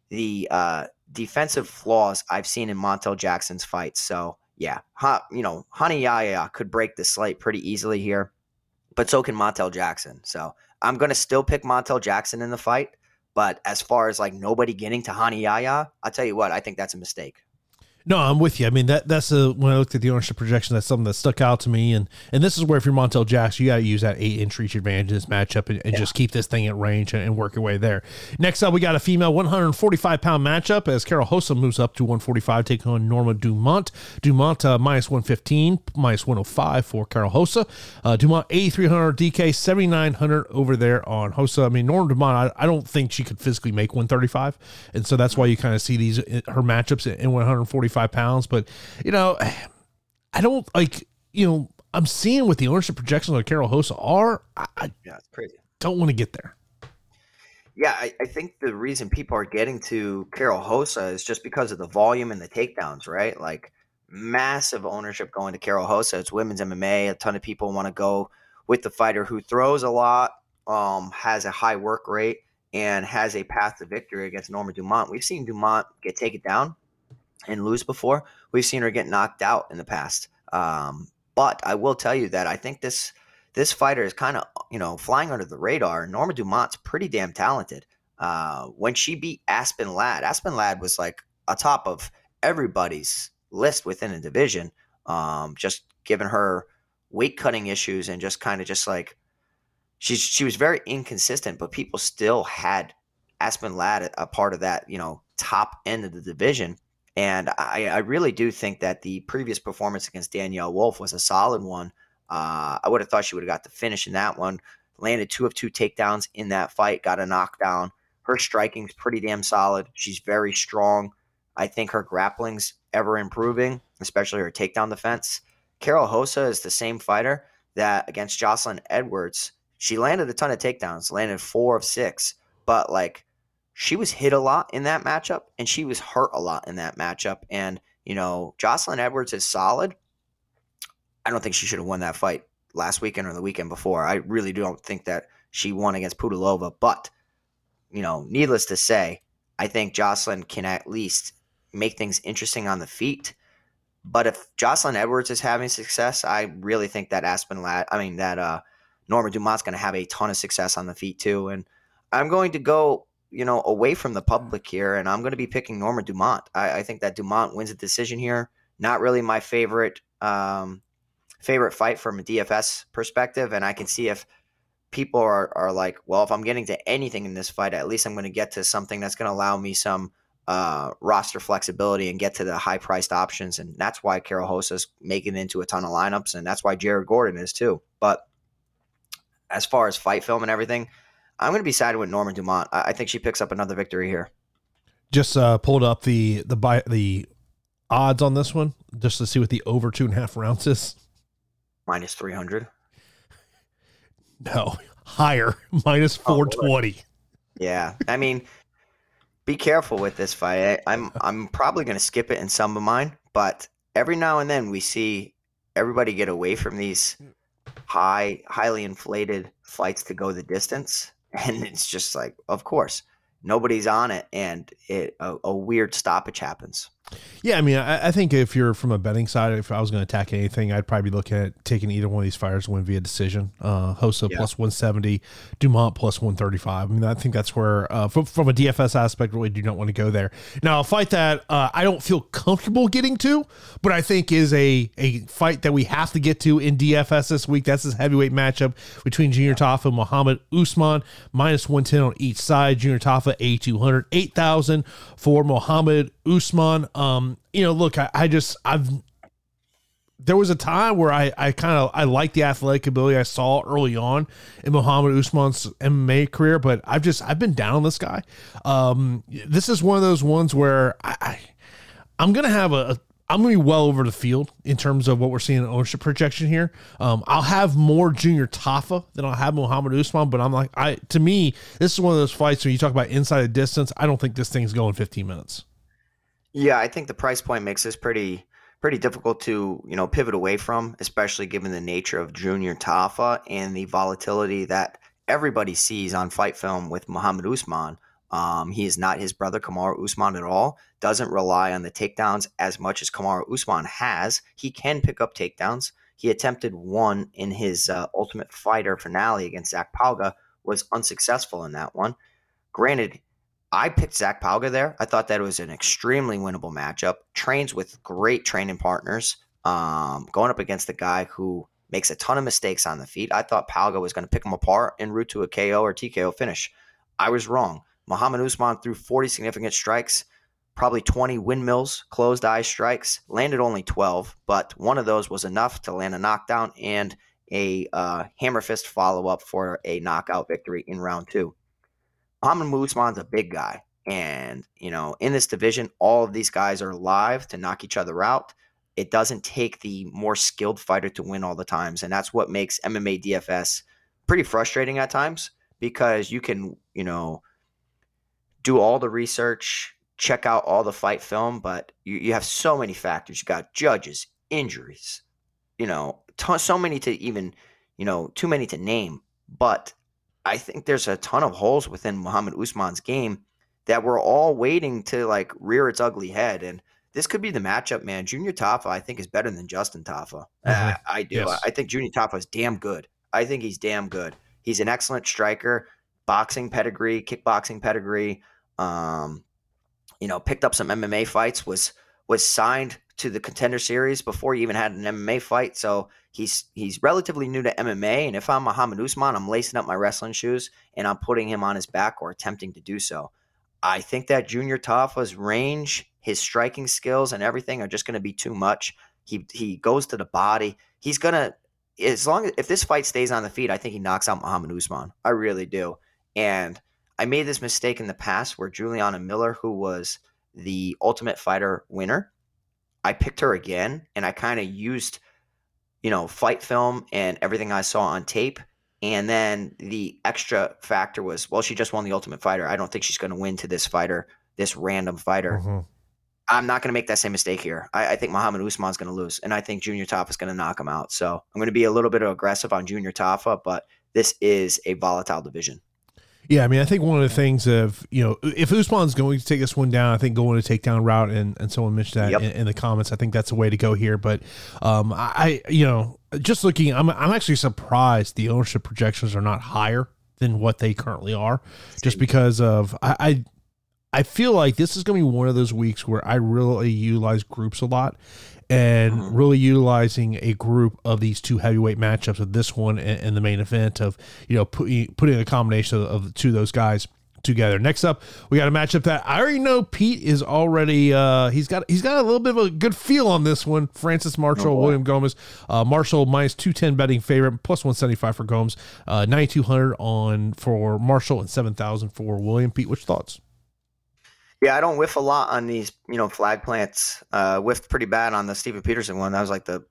the uh, defensive flaws I've seen in Montel Jackson's fights. So yeah, ha, you know, Rani Yahya could break the slate pretty easily here, but so can Montel Jackson. So I'm gonna still pick Montel Jackson in the fight. But as far as like nobody getting to Rani Yahya, I'll tell you what, I think that's a mistake. No, I'm with you. I mean that that's a when I looked at the ownership projection, that's something that stuck out to me. And and this is where if you're Montel Jackson, you got to use that eight inch reach advantage in this matchup and, and yeah. just keep this thing at range and, and, work your way there. Next up, we got a female 145 pound matchup as Karol Rosa moves up to 145, taking on Norma Dumont. Dumont uh, minus 115, minus 105 for Karol Rosa. Uh, Dumont 8300 DK 7900 over there on Rosa. I mean Norma Dumont, I, I don't think she could physically make 135, and so that's why you kind of see these her matchups in 145 45 pounds. But, you know, I don't like, you know, I'm seeing what the ownership projections of Karol Rosa are. I, yeah, it's crazy. Don't want to get there. Yeah, I, I, think the reason people are getting to Karol Rosa is just because of the volume and the takedowns, right? Like massive ownership going to Karol Rosa. It's women's MMA. A ton of people want to go with the fighter who throws a lot, um, has a high work rate, and has a path to victory against Norma Dumont. We've seen Dumont get taken down and lose before. We've seen her get knocked out in the past. Um, but I will tell you that I think this this fighter is kind of you know flying under the radar. Norma Dumont's pretty damn talented. Uh, when she beat Aspen Ladd, Aspen Ladd was like atop of everybody's list within a division. Um, just given her weight cutting issues and just kind of just like she's she was very inconsistent, but people still had Aspen Ladd a part of that you know top end of the division. And I, I, really do think that the previous performance against Danyelle Wolf was a solid one. Uh, I would have thought she would have got the finish in that one. Landed two of two takedowns in that fight, got a knockdown. Her striking's pretty damn solid. She's very strong. I think her grappling's ever improving, especially her takedown defense. Karol Rosa is the same fighter that against Jocelyn Edwards, she landed a ton of takedowns, landed four of six, but like she was hit a lot in that matchup and she was hurt a lot in that matchup. And, you know, Jocelyn Edwards is solid. I don't think she should have won that fight last weekend or the weekend before. I really don't think that she won against Pudilova. But, you know, needless to say, I think Jocelyn can at least make things interesting on the feet. But if Jocelyn Edwards is having success, I really think that Aspen Ladd, I mean, that uh, Norma Dumont's going to have a ton of success on the feet too. And I'm going to go you know, away from the public here, and I'm going to be picking Norma Dumont. I, I, think that Dumont wins a decision here. Not really my favorite um, favorite fight from a DFS perspective, and I can see if people are, are like, well, if I'm getting to anything in this fight, at least I'm going to get to something that's going to allow me some uh, roster flexibility and get to the high priced options, and that's why Karol Rosa's making it into a ton of lineups, and that's why Jared Gordon is too. But as far as fight film and everything, I'm going to be sad with Norma Dumont. I, I think she picks up another victory here. Just uh, pulled up the the buy, the odds on this one just to see what the over two and a half rounds is. Minus three hundred. No, higher, minus 420. Oh, yeah. I mean, be careful with this fight. I, I'm I'm probably going to skip it in some of mine, but every now and then we see everybody get away from these high, highly inflated fights to go the distance, and it's just like, of course, nobody's on it, and it a, a weird stoppage happens. Yeah, I mean, I, I, think if you're from a betting side, if I was going to attack anything, I'd probably be looking at taking either one of these fighters to win via decision. Uh, Rosa yeah. plus 170, Dumont plus 135. I mean, I think that's where, uh, from, from a DFS aspect, really do not want to go there. Now, a fight that uh, I don't feel comfortable getting to, but I think is a, a fight that we have to get to in DFS this week. That's this heavyweight matchup between Junior Tafa and Muhammad Usman, minus 110 on each side. Junior Tafa, A200, 8,000 for Muhammad Usman. Um, you know, look, I, I just I've there was a time where I, I kind of I liked the athletic ability I saw early on in Muhammad Usman's MMA career, but I've just I've been down on this guy. Um, this is one of those ones where I, I am gonna have a, a I'm gonna be well over the field in terms of what we're seeing in ownership projection here. Um, I'll have more Junior Tafa than I'll have Muhammad Usman, but I'm like I to me this is one of those fights when you talk about inside the distance. I don't think this thing's going 15 minutes. Yeah, I think the price point makes this pretty pretty difficult to you know pivot away from, especially given the nature of Junior Tafa and the volatility that everybody sees on fight film with Muhammad Usman. Um, he is not his brother Kamaru Usman at all. Doesn't rely on the takedowns as much as Kamaru Usman has. He can pick up takedowns. He attempted one in his uh, Ultimate Fighter finale against Zach Pauga. Was unsuccessful in that one. Granted, I picked Zach Pauga there. I thought that was an extremely winnable matchup. Trains with great training partners. Um, going up against the guy who makes a ton of mistakes on the feet. I thought Pauga was going to pick him apart en route to a KO or TKO finish. I was wrong. Muhammad Usman threw 40 significant strikes, probably 20 windmills, closed eye strikes, landed only 12, but one of those was enough to land a knockdown and a uh, hammer fist follow up for a knockout victory in round two. Muhammad Usman's a big guy. And, you know, in this division, all of these guys are live to knock each other out. It doesn't take the more skilled fighter to win all the times. And that's what makes MMA DFS pretty frustrating at times because you can, you know, do all the research, check out all the fight film, but you, you have so many factors. You got judges, injuries, you know, t- so many to even, you know, too many to name. But I think there's a ton of holes within Muhammad Usman's game that we're all waiting to like rear its ugly head. And this could be the matchup, man. Junior Tafa, I think, is better than Justin Tafa. Mm-hmm. Uh, I do. Yes. I think Junior Tafa is damn good. I think he's damn good. He's an excellent striker, boxing pedigree, kickboxing pedigree. Um, you know, picked up some MMA fights. Was was signed to the contender series before he even had an MMA fight. So he's he's relatively new to MMA. And if I'm Muhammad Usman, I'm lacing up my wrestling shoes and I'm putting him on his back or attempting to do so. I think that Junior Tafa's range, his striking skills, and everything are just going to be too much. He he goes to the body. He's gonna as long as if this fight stays on the feet, I think he knocks out Muhammad Usman. I really do. And I made this mistake in the past where Juliana Miller, who was the Ultimate Fighter winner, I picked her again and I kind of used, you know, fight film and everything I saw on tape. And then the extra factor was, well, she just won the Ultimate Fighter. I don't think she's going to win to this fighter, this random fighter. Mm-hmm. I'm not going to make that same mistake here. I, I think Muhammad Usman's going to lose, and I think Junior Tafa is going to knock him out. So I'm going to be a little bit aggressive on Junior Tafa, but this is a volatile division. Yeah, I mean, I think one of the things of you know, if Usman's going to take this one down, I think going to takedown route, and, and someone mentioned that yep. in, in, the comments. I think that's the way to go here. But um, I, you know, just looking, I'm I'm actually surprised the ownership projections are not higher than what they currently are, just because of I, I I feel like this is going to be one of those weeks where I really utilize groups a lot and mm-hmm. really utilizing a group of these two heavyweight matchups of this one and, and the main event of you know putting putting a combination of, of the two of those guys together. Next up, we got a matchup that I already know Pete is already uh, he's got he's got a little bit of a good feel on this one. Francis Marshall, oh William Gomis, uh, Marshall minus two ten betting favorite, plus one seventy five for Gomis, uh, ninety two hundred on for Marshall and seven thousand for William. Pete, which thoughts? Yeah, I don't whiff a lot on these, you know, flag plants. Uh, whiffed pretty bad on the Steven Peterson one. That was like the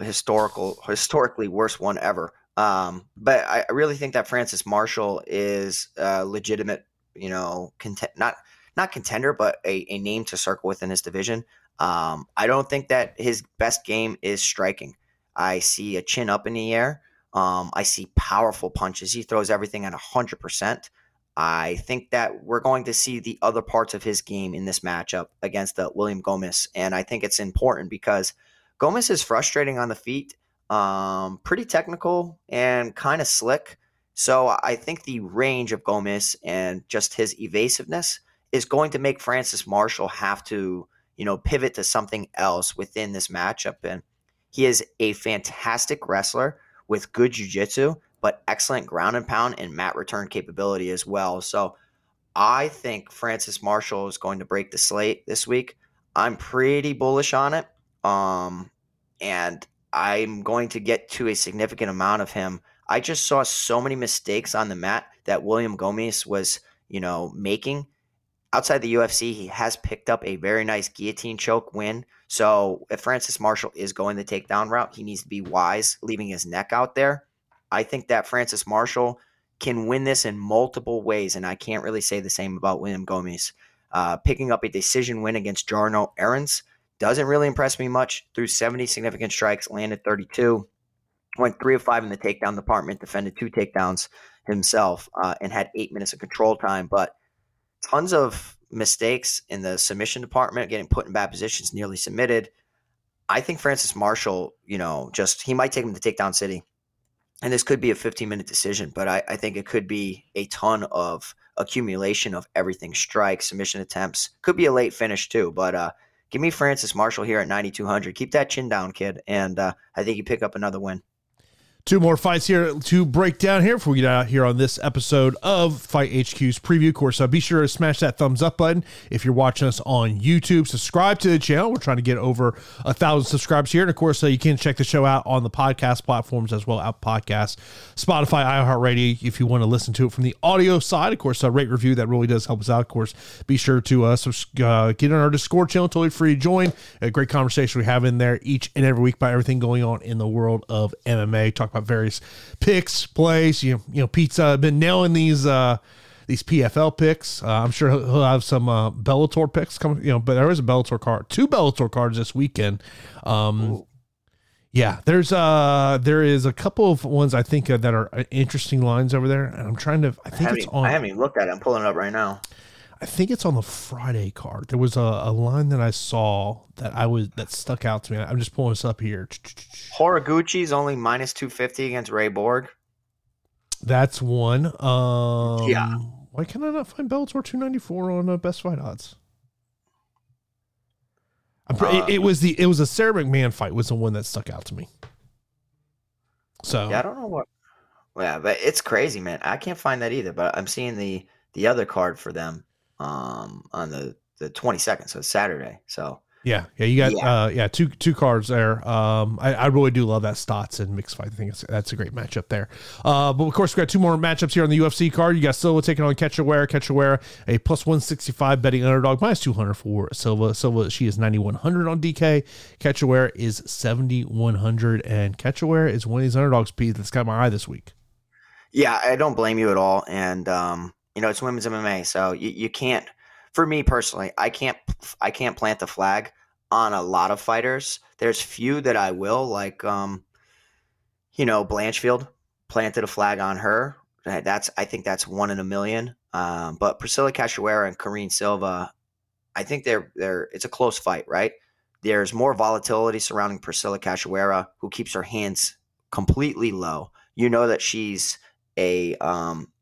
historical, historically worst one ever. Um, but I, really think that Francis Marshall is a legitimate, you know, content not not contender, but a, a name to circle within his division. Um, I don't think that his best game is striking. I see a chin up in the air. Um, I see powerful punches. He throws everything at 100%. I think that we're going to see the other parts of his game in this matchup against uh, William Gomis. And I think it's important because Gomis is frustrating on the feet, um, pretty technical and kind of slick. So I think the range of Gomis and just his evasiveness is going to make Francis Marshall have to, you know, pivot to something else within this matchup. And he is a fantastic wrestler with good jiu-jitsu but excellent ground and pound and mat return capability as well. So I think Francis Marshall is going to break the slate this week. I'm pretty bullish on it. Um, and I'm going to get to a significant amount of him. I just saw so many mistakes on the mat that William Gomis was, you know, making. Outside the UFC, he has picked up a very nice guillotine choke win. So if Francis Marshall is going the takedown route, he needs to be wise, leaving his neck out there. I think that Francis Marshall can win this in multiple ways, and I can't really say the same about William Gomis. Uh, picking up a decision win against Jarno Errens doesn't really impress me much. Through 70 significant strikes, landed 32, went three of five in the takedown department, defended two takedowns himself, uh, and had eight minutes of control time. But tons of mistakes in the submission department, getting put in bad positions, nearly submitted. I think Francis Marshall, you know, just he might take him to takedown city and this could be a 15 minute decision, but I, I, think it could be a ton of accumulation of everything strikes, submission attempts. Could be a late finish too, but uh, give me Francis Marshall here at 9,200. Keep that chin down, kid, and uh, I think you pick up another win. Two more fights here to break down here before we get out here on this episode of Fight HQ's preview course. So be sure to smash that thumbs up button if you're watching us on YouTube. Subscribe to the channel. We're trying to get over a thousand subscribers here. And of course, uh, you can check the show out on the podcast platforms as well, out podcast, Spotify, iHeartRadio. If you want to listen to it from the audio side, of course, a rate review that really does help us out. Of course, be sure to uh, uh, get on our Discord channel, totally free to join. A great conversation we have in there each and every week about everything going on in the world of MMA. Talk various picks, plays. You you know, Pizza been nailing these uh, these PFL picks. Uh, I'm sure he'll have some uh, Bellator picks coming. You know, but there is a Bellator card, two Bellator cards this weekend. Um, yeah, there's uh there is a couple of ones I think uh, that are uh, interesting lines over there, and I'm trying to. I think I it's on. I haven't even looked at it. I'm pulling it up right now. I think it's on the Friday card. There was a, a line that I saw that I was that stuck out to me. I'm just pulling this up here. Horiguchi's only minus two fifty against Ray Borg. That's one. Um, yeah. Why can I not find Bellator 294 on uh, Best Fight odds? Pre- uh, it, it, was the it was a Sarah McMahon fight was the one that stuck out to me. So yeah, I don't know what. Yeah, but it's crazy, man. I can't find that either. But I'm seeing the the other card for them um, on the the 22nd, so it's Saturday. So yeah, yeah, you got yeah, uh, yeah two two cards there. Um, I, I really do love that Stots and mixed fight. I think that's a great matchup there. Uh, but of course, we got two more matchups here on the UFC card. You got Silva taking on Cachoeira. Cachoeira a plus one sixty five betting underdog, minus two hundred for Silva. Silva she is ninety one hundred on DK. Cachoeira is seventy one hundred, and Cachoeira is one of these underdogs. Pete that's got my eye this week. Yeah, I don't blame you at all, and um, you know, it's women's MMA, so you, you can't. For me personally, I can't I can't plant the flag on a lot of fighters. There's few that I will, like um, you know, Blanchfield planted a flag on her. That's I think that's one in a million. Um, but Priscilla Cachoeira and Karine Silva, I think they're they're it's a close fight, right? There's more volatility surrounding Priscilla Cachoeira, who keeps her hands completely low. You know that she's a um,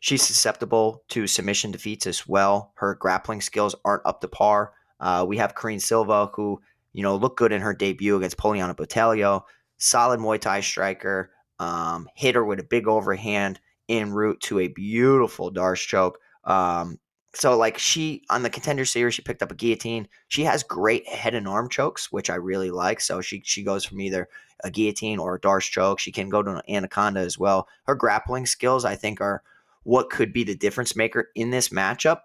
She's susceptible to submission defeats as well. Her grappling skills aren't up to par. Uh, we have Karine Silva, who you know looked good in her debut against Poliana Botelho. Solid Muay Thai striker. Um, hit her with a big overhand en route to a beautiful D'Arce choke. Um, so like she on the contender series, she picked up a guillotine. She has great head and arm chokes, which I really like. So she she goes from either a guillotine or a D'Arce choke. She can go to an anaconda as well. Her grappling skills, I think, are what could be the difference maker in this matchup.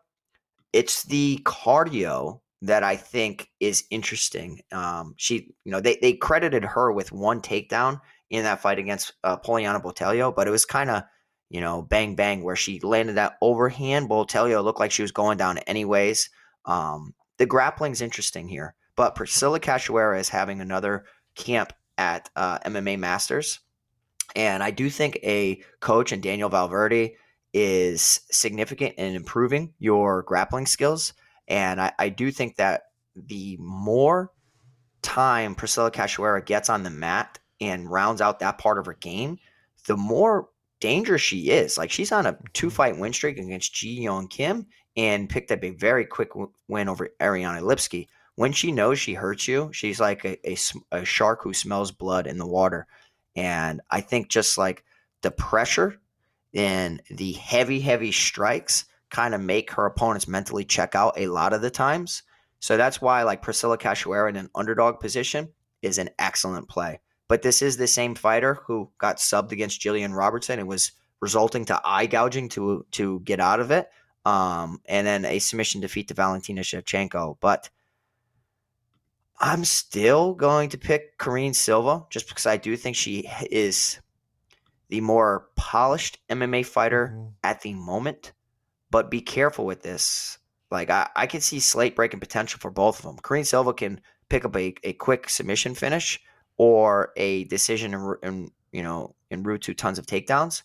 It's the cardio that I think is interesting. Um, she, you know, they, they credited her with one takedown in that fight against uh, Poliana Botelho, but it was kind of, you know, bang bang where she landed that overhand. Botelho looked like she was going down anyways. Um, the grappling's interesting here, but Priscilla Cachoeira is having another camp at uh, MMA Masters. And I do think a coach and Daniel Valverde is significant in improving your grappling skills. And I, I do think that the more time Priscilla Cachoeira gets on the mat and rounds out that part of her game, the more dangerous she is. Like she's on a two mm-hmm. fight win streak against Ji Yeon Kim and picked up a very quick win over Ariana Lipsky. When she knows she hurts you, she's like a, a, a shark who smells blood in the water. And I think just like the pressure and the heavy, heavy strikes kind of make her opponents mentally check out a lot of the times. So that's why like Priscilla Cachoeira in an underdog position is an excellent play. But this is the same fighter who got subbed against Jillian Robertson and was resulting to eye gouging to to get out of it. Um, and then a submission defeat to Valentina Shevchenko. But I'm still going to pick Karine Silva just because I do think she is the more polished MMA fighter mm-hmm. at the moment. But be careful with this. Like I, I can see slate breaking potential for both of them. Karine Silva can pick up a, a quick submission finish or a decision in, in you know in route to tons of takedowns.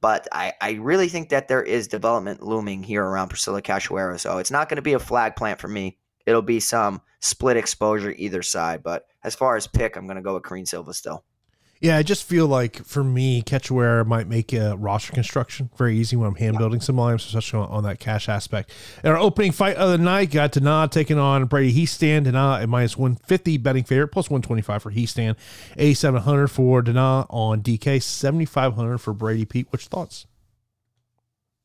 But I, I really think that there is development looming here around Priscilla Cachoeira. So it's not going to be a flag plant for me. It'll be some split exposure either side. But as far as pick, I'm going to go with Karine Silva still. Yeah, I just feel like for me, Cachoeira might make a roster construction very easy when I'm hand building some lines, especially on, on, that cash aspect. And our opening fight of the night got Dana taking on Brady Hiestand. Dana at minus 150 betting favorite, plus 125 for Hiestand, 8700 for Dana on DK, 7500 for Brady Pete. Which thoughts?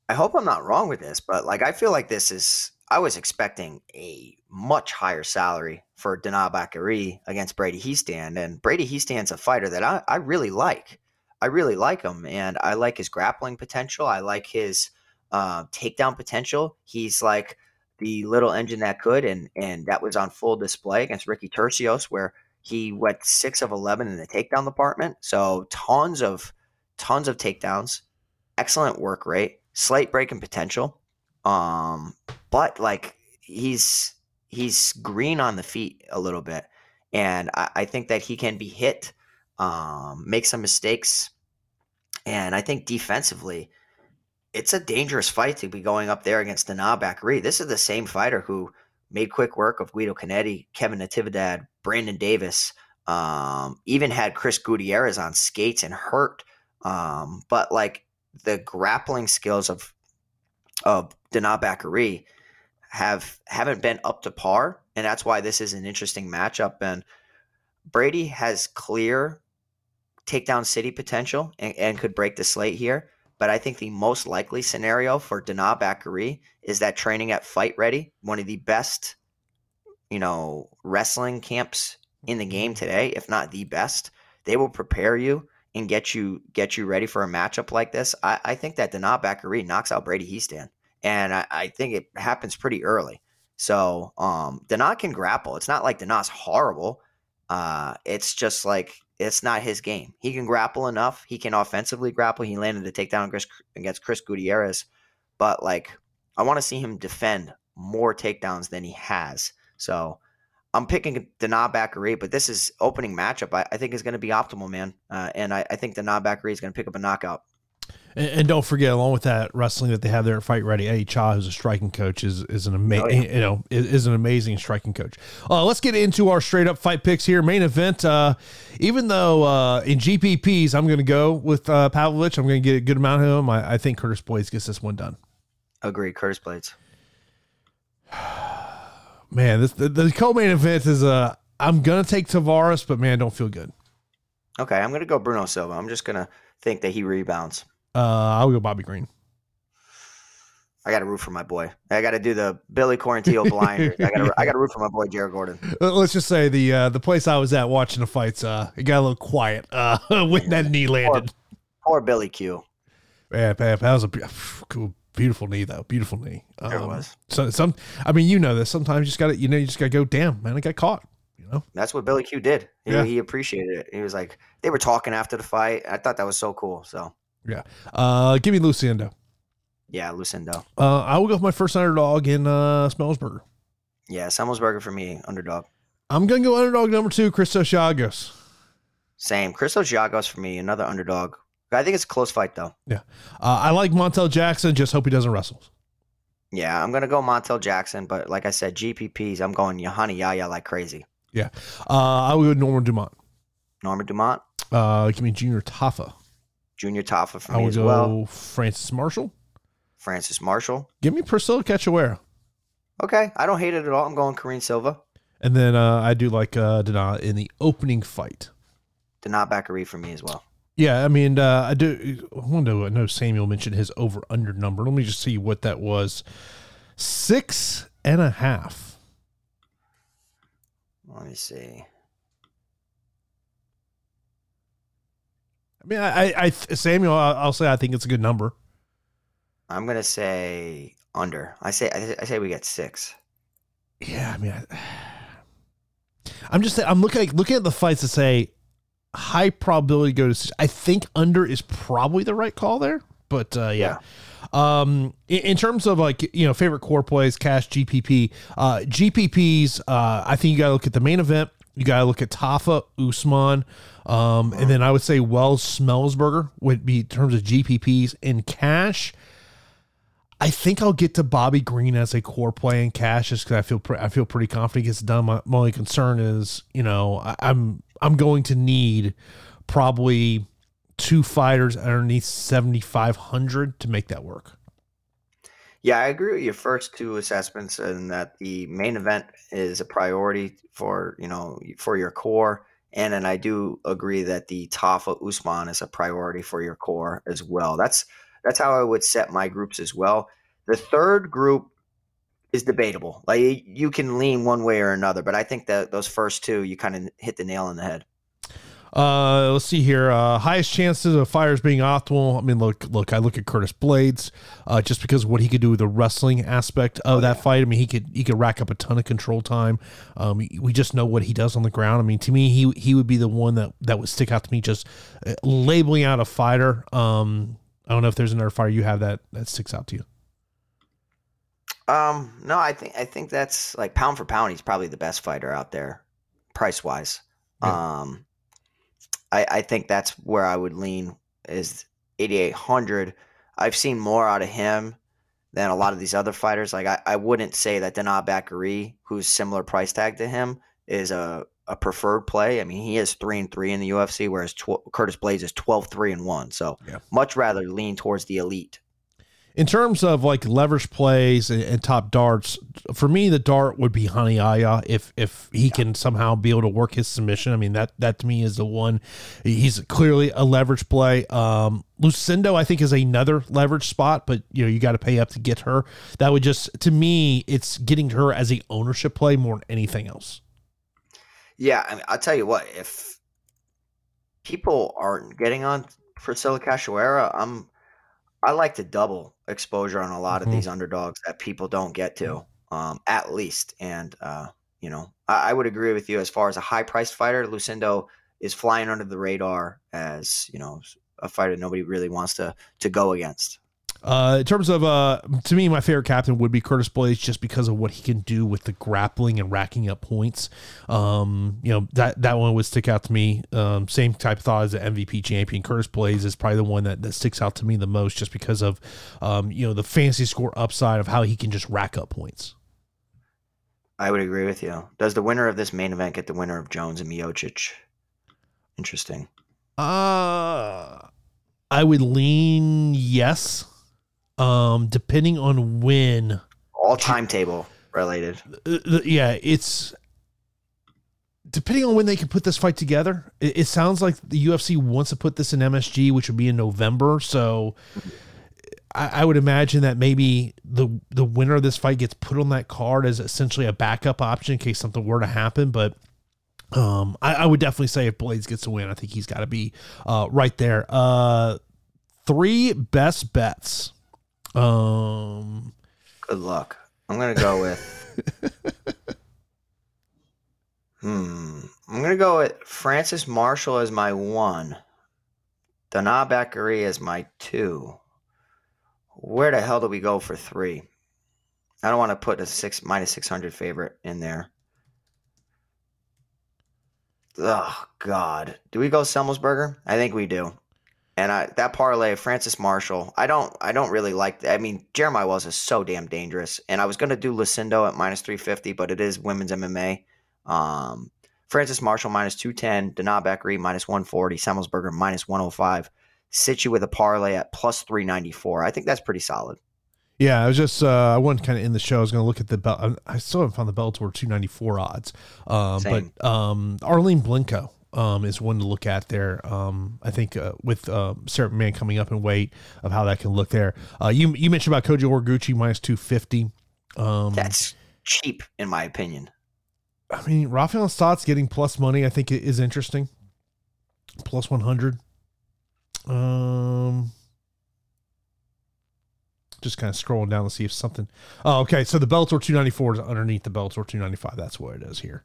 I hope I'm not wrong with this, but like I feel like this is I was expecting a much higher salary for Dana Bakary against Brady Hiestand. And Brady Hiestand's a fighter that I, I really like. I really like him, and I like his grappling potential. I like his uh, takedown potential. He's like the little engine that could, and and that was on full display against Ricky Turcios, where he went six of eleven in the takedown department. So tons of tons of takedowns, excellent work rate, slight breaking potential. Um, but like he's he's green on the feet a little bit, and I, I think that he can be hit, um, make some mistakes, and I think defensively, it's a dangerous fight to be going up there against Dana Bakary. This is the same fighter who made quick work of Guido Cannetti, Kevin Natividad, Brandon Davis, um, even had Chris Gutierrez on skates and hurt. Um, but like the grappling skills of of Dana Bakary have haven't been up to par, and that's why this is an interesting matchup. And Brady has clear takedown city potential and, and could break the slate here. But I think the most likely scenario for Dana Bakary is that training at Fight Ready, one of the best, you know, wrestling camps in the game today, if not the best. They will prepare you and get you get you ready for a matchup like this. I, I think that Dana Bakary knocks out Brady Hiestand and I, I, think it happens pretty early. So um, Dana can grapple. It's not like Dana's horrible. Uh, it's just like it's not his game. He can grapple enough. He can offensively grapple. He landed a takedown against Chris Gutierrez, but like I want to see him defend more takedowns than he has. So I'm picking Dana Bakary, but this is opening matchup. I, I think is going to be optimal, man. Uh, and I, I think Dana Bakary is going to pick up a knockout. And, and, don't forget, along with that wrestling that they have there at Fight Ready, Eddie Cha, who's a striking coach, is is an amazing, oh, yeah. you know, is, is, an amazing striking coach. Uh, let's get into our straight up fight picks here. Main event. Uh, even though uh, in GPPs, I'm going to go with uh, Pavlovich. I'm going to get a good amount of him. I, I think Curtis Blaydes gets this one done. Agree, Curtis Blaydes. man, this the, the co-main event is uh I'm gonna take Tavares, but man, don't feel good. Okay, I'm gonna go Bruno Silva. I'm just gonna think that he rebounds. Uh, I'll go Bobby Green. I got to root for my boy. I got to do the Billy Quarantillo blinders. I got to I got to root for my boy Jared Gordon. Let's just say the uh, the place I was at watching the fights, uh, it got a little quiet uh, when that knee landed. Poor, poor Billy Q. Yeah, that was a cool, beautiful knee though. Beautiful knee. Um, it was. So some, I mean, you know this. Sometimes you just got to, you know, you just got to go. Damn, man, I got caught. You know. That's what Billy Q did. He, Yeah. he appreciated it. He was like, they were talking after the fight. I thought that was so cool. So Yeah. Uh, give me Lucindo. yeah, Lucindo. Uh, I will go with my first underdog in uh, Semelsberger. Yeah, Semelsberger for me, underdog. I'm gonna go underdog number two, Christos Giagos. Same. Christos Giagos for me, another underdog. I think it's a close fight though. Uh, I like Montel Jackson. Just hope he doesn't wrestle. Yeah, I'm gonna go Montel Jackson, but like I said, GPPs, I'm going Rani Yahya like crazy. Yeah, uh, I would go Norma Dumont. Norma Dumont, Uh, give me Junior Tafa. Junior Tafa for I me as go well. Francis Marshall. Francis Marshall. Give me Priscilla Cachoeira. Okay, I don't hate it at all. I'm going Karine Silva. And then uh, I do like uh, Dana in the opening fight. Denat Bakary for me as well. Yeah, I mean, uh, I do. I to. I know Samuel mentioned his over under number. Let me just see what that was. Six and a half. Let me see. I mean, I, I, Samuel, I'll I'll say I think it's a good number. I'm gonna say under. I say I, say we get six. Yeah, I mean, I, I'm just. I'm looking looking at the fights to say high probability go to. I think under is probably the right call there. But uh, yeah. Um, in, in terms of like you know favorite core plays, cash GPP, uh, GPPs. Uh, I think you got to look at the main event. You got to look at Tafa Usman, um, and then I would say Wells Semelsberger would be in terms of GPPs and cash. I think I'll get to Bobby Green as a core play in cash, just because I feel pre- I feel pretty confident gets done. My, my only concern is, you know, I, I'm I'm going to need probably two fighters underneath seventy five hundred to make that work. Yeah, I agree with your first two assessments, and that the main event is a priority for you know for your core, and then I do agree that the Tafa Usman is a priority for your core as well. That's that's how I would set my groups as well. The third group is debatable. Like you can lean one way or another, but I think that those first two you kind of hit the nail on the head. Uh, let's see here. Uh, highest chances of fires being optimal. I mean, look, look. I look at Curtis Blaydes, uh, just because of what he could do with the wrestling aspect of that fight. I mean, he could he could rack up a ton of control time. Um, we just know what he does on the ground. I mean, to me, he he would be the one that that would stick out to me. Just uh, labeling out a fighter. Um, I don't know if there's another fighter you have that that sticks out to you. Um, no, I think I think that's like pound for pound, he's probably the best fighter out there, price wise. Yeah. Um, I I think that's where I would lean is eighty eight hundred. I've seen more out of him than a lot of these other fighters. Like I, I wouldn't say that Denat Bakary, who's similar price tag to him, is a a preferred play. I mean, he is three and three in the UFC, whereas tw- Curtis Blaydes is 12, 3 and one. So Yeah. much rather lean towards the elite. In terms of like leverage plays and, and top darts, for me the dart would be Rani Yahya if if he can somehow be able to work his submission. I mean that that to me is the one. He's clearly a leverage play. Um, Lucindo I think is another leverage spot, but you know you got to pay up to get her. That would just to me it's getting her as a ownership play more than anything else. Yeah, I mean, I'll tell you what, if people aren't getting on Priscilla Cachoeira, I'm I like to double exposure on a lot Mhm. of these underdogs that people don't get to, um, at least. And uh, you know, I, I would agree with you as far as a high priced fighter, Lucindo is flying under the radar as, you know, a fighter nobody really wants to to go against. Uh, in terms of uh, to me, my favorite captain would be Curtis Blaydes, just because of what he can do with the grappling and racking up points. Um, you know that that one would stick out to me. Um, same type of thought as the MVP champion. Curtis Blaydes is probably the one that, that sticks out to me the most, just because of um, you know the fantasy score upside of how he can just rack up points. I would agree with you. Does the winner of this main event get the winner of Jones and Miocic? Interesting. Uh, I would lean yes. Um, depending on when All timetable related. uh, yeah, it's depending on when they can put this fight together. It, it sounds like the UFC wants to put this in MSG, which would be in November. So I, I would imagine that maybe the the winner of this fight gets put on that card as essentially a backup option in case something were to happen. But um, I, I would definitely say if Blaydes gets a win, I think he's got to be uh, right there. Uh, three best bets. Um, Good luck. I'm gonna go with. hmm. I'm gonna go with Francis Marshall as my one. Dana Bakary as my two. Where the hell do we go for three? I don't want to put a six minus six hundred favorite in there. Oh God, do we go Semelsberger? I think we do. And I, that parlay, of Francis Marshall, I don't, I don't really like. I mean, Jeremiah Wells is so damn dangerous. And I was gonna do Lucindo at minus three fifty, but it is women's MMA. Um, Francis Marshall minus two ten, Dana Bakary minus one forty, Semelsberger minus one hundred five. Sit you with a parlay at plus three ninety four. I think that's pretty solid. Yeah, I was just uh, I wasn't kind of in the show. I was going to look at the belt. I still haven't found the Bellator 294 odds, um, but um, Arlene Blencowe um, is one to look at there. Um, I think uh, with uh, Sarah McMahon coming up in weight of how that can look there. Uh, you you mentioned about Kyoji Horiguchi minus 250. Um, That's cheap in my opinion. I mean, Raufeon Stots getting plus money. I think is interesting. Plus 100. Um just kind of scrolling down to see if something. Oh, okay. So the Bellator 294 is underneath the Bellator 295. That's what it is here.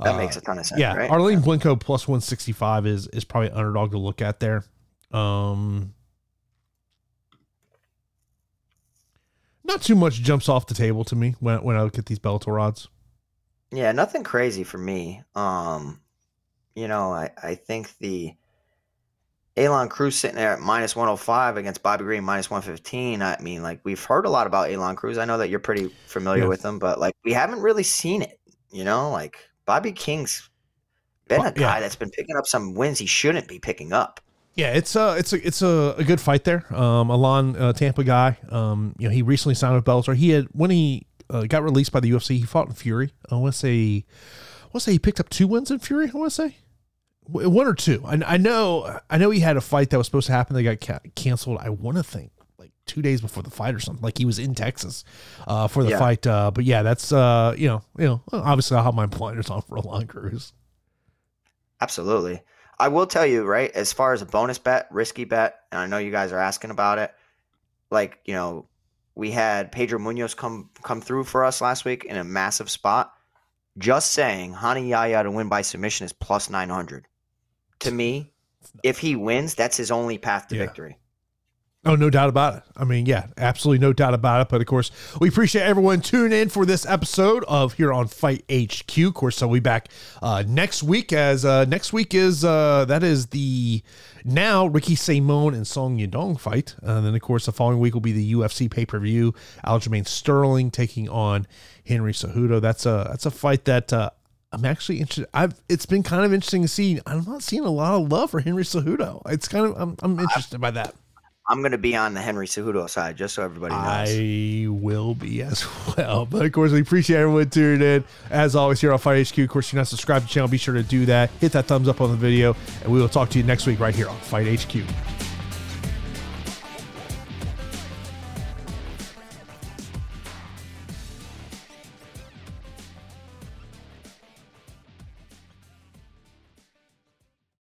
That uh, makes a ton of sense. Yeah, right? Arlene Blencowe plus 165 is is probably underdog to look at there. Um, not too much jumps off the table to me when when I look at these Bellator odds. Yeah, nothing crazy for me. Um, you know, I I think the Aalon Cruz sitting there at minus 105 against Bobby Green minus 115. I mean, like we've heard a lot about Aalon Cruz. I know that you're pretty familiar yeah. with him, but like we haven't really seen it. You know, like Bobby King's been a guy yeah. that's been picking up some wins he shouldn't be picking up. Yeah, it's a it's a it's a, a good fight there. Um, Aalon uh, Tampa guy. Um, you know, he recently signed with Bellator. He had when he uh, got released by the UFC, he fought in Fury. I want to say, I want to say he picked up two wins in Fury. I want to say one or two. I, I know I know he had a fight that was supposed to happen that got ca- canceled. I want to think two days before the fight or something. Like he was in Texas uh, for the yeah. fight. Uh, but yeah, that's uh, you know you know obviously I'll have my blinders on for Aalon Cruz. Absolutely. I will tell you, right, as far as a bonus bet, risky bet, and I know you guys are asking about it. Like, you know, we had Pedro Munoz come come through for us last week in a massive spot. Just saying, Rani Yahya to win by submission is plus 900 to me, if he wins, that's his only path to yeah. victory. Oh, no doubt about it. I mean, yeah, absolutely no doubt about it. But of course, we appreciate everyone tuning in for this episode of here on Fight HQ. Of course, I'll be back uh, next week as uh, next week is uh, that is the now Ricky Simon and Song Yadong fight. And then, of course, the following week will be the UFC pay per view. Aljamain Sterling taking on Henry Cejudo. That's a that's a fight that uh, I'm actually interested. I've it's been kind of interesting to see. I'm not seeing a lot of love for Henry Cejudo. It's kind of I'm I'm interested by that. I'm going to be on the Henry Cejudo side, just so everybody knows. I will be as well. But of course, we appreciate everyone tuning in. As always, here on Fight HQ. Of course, if you're not subscribed to the channel. Be sure to do that. Hit that thumbs up on the video, and we will talk to you next week right here on Fight HQ.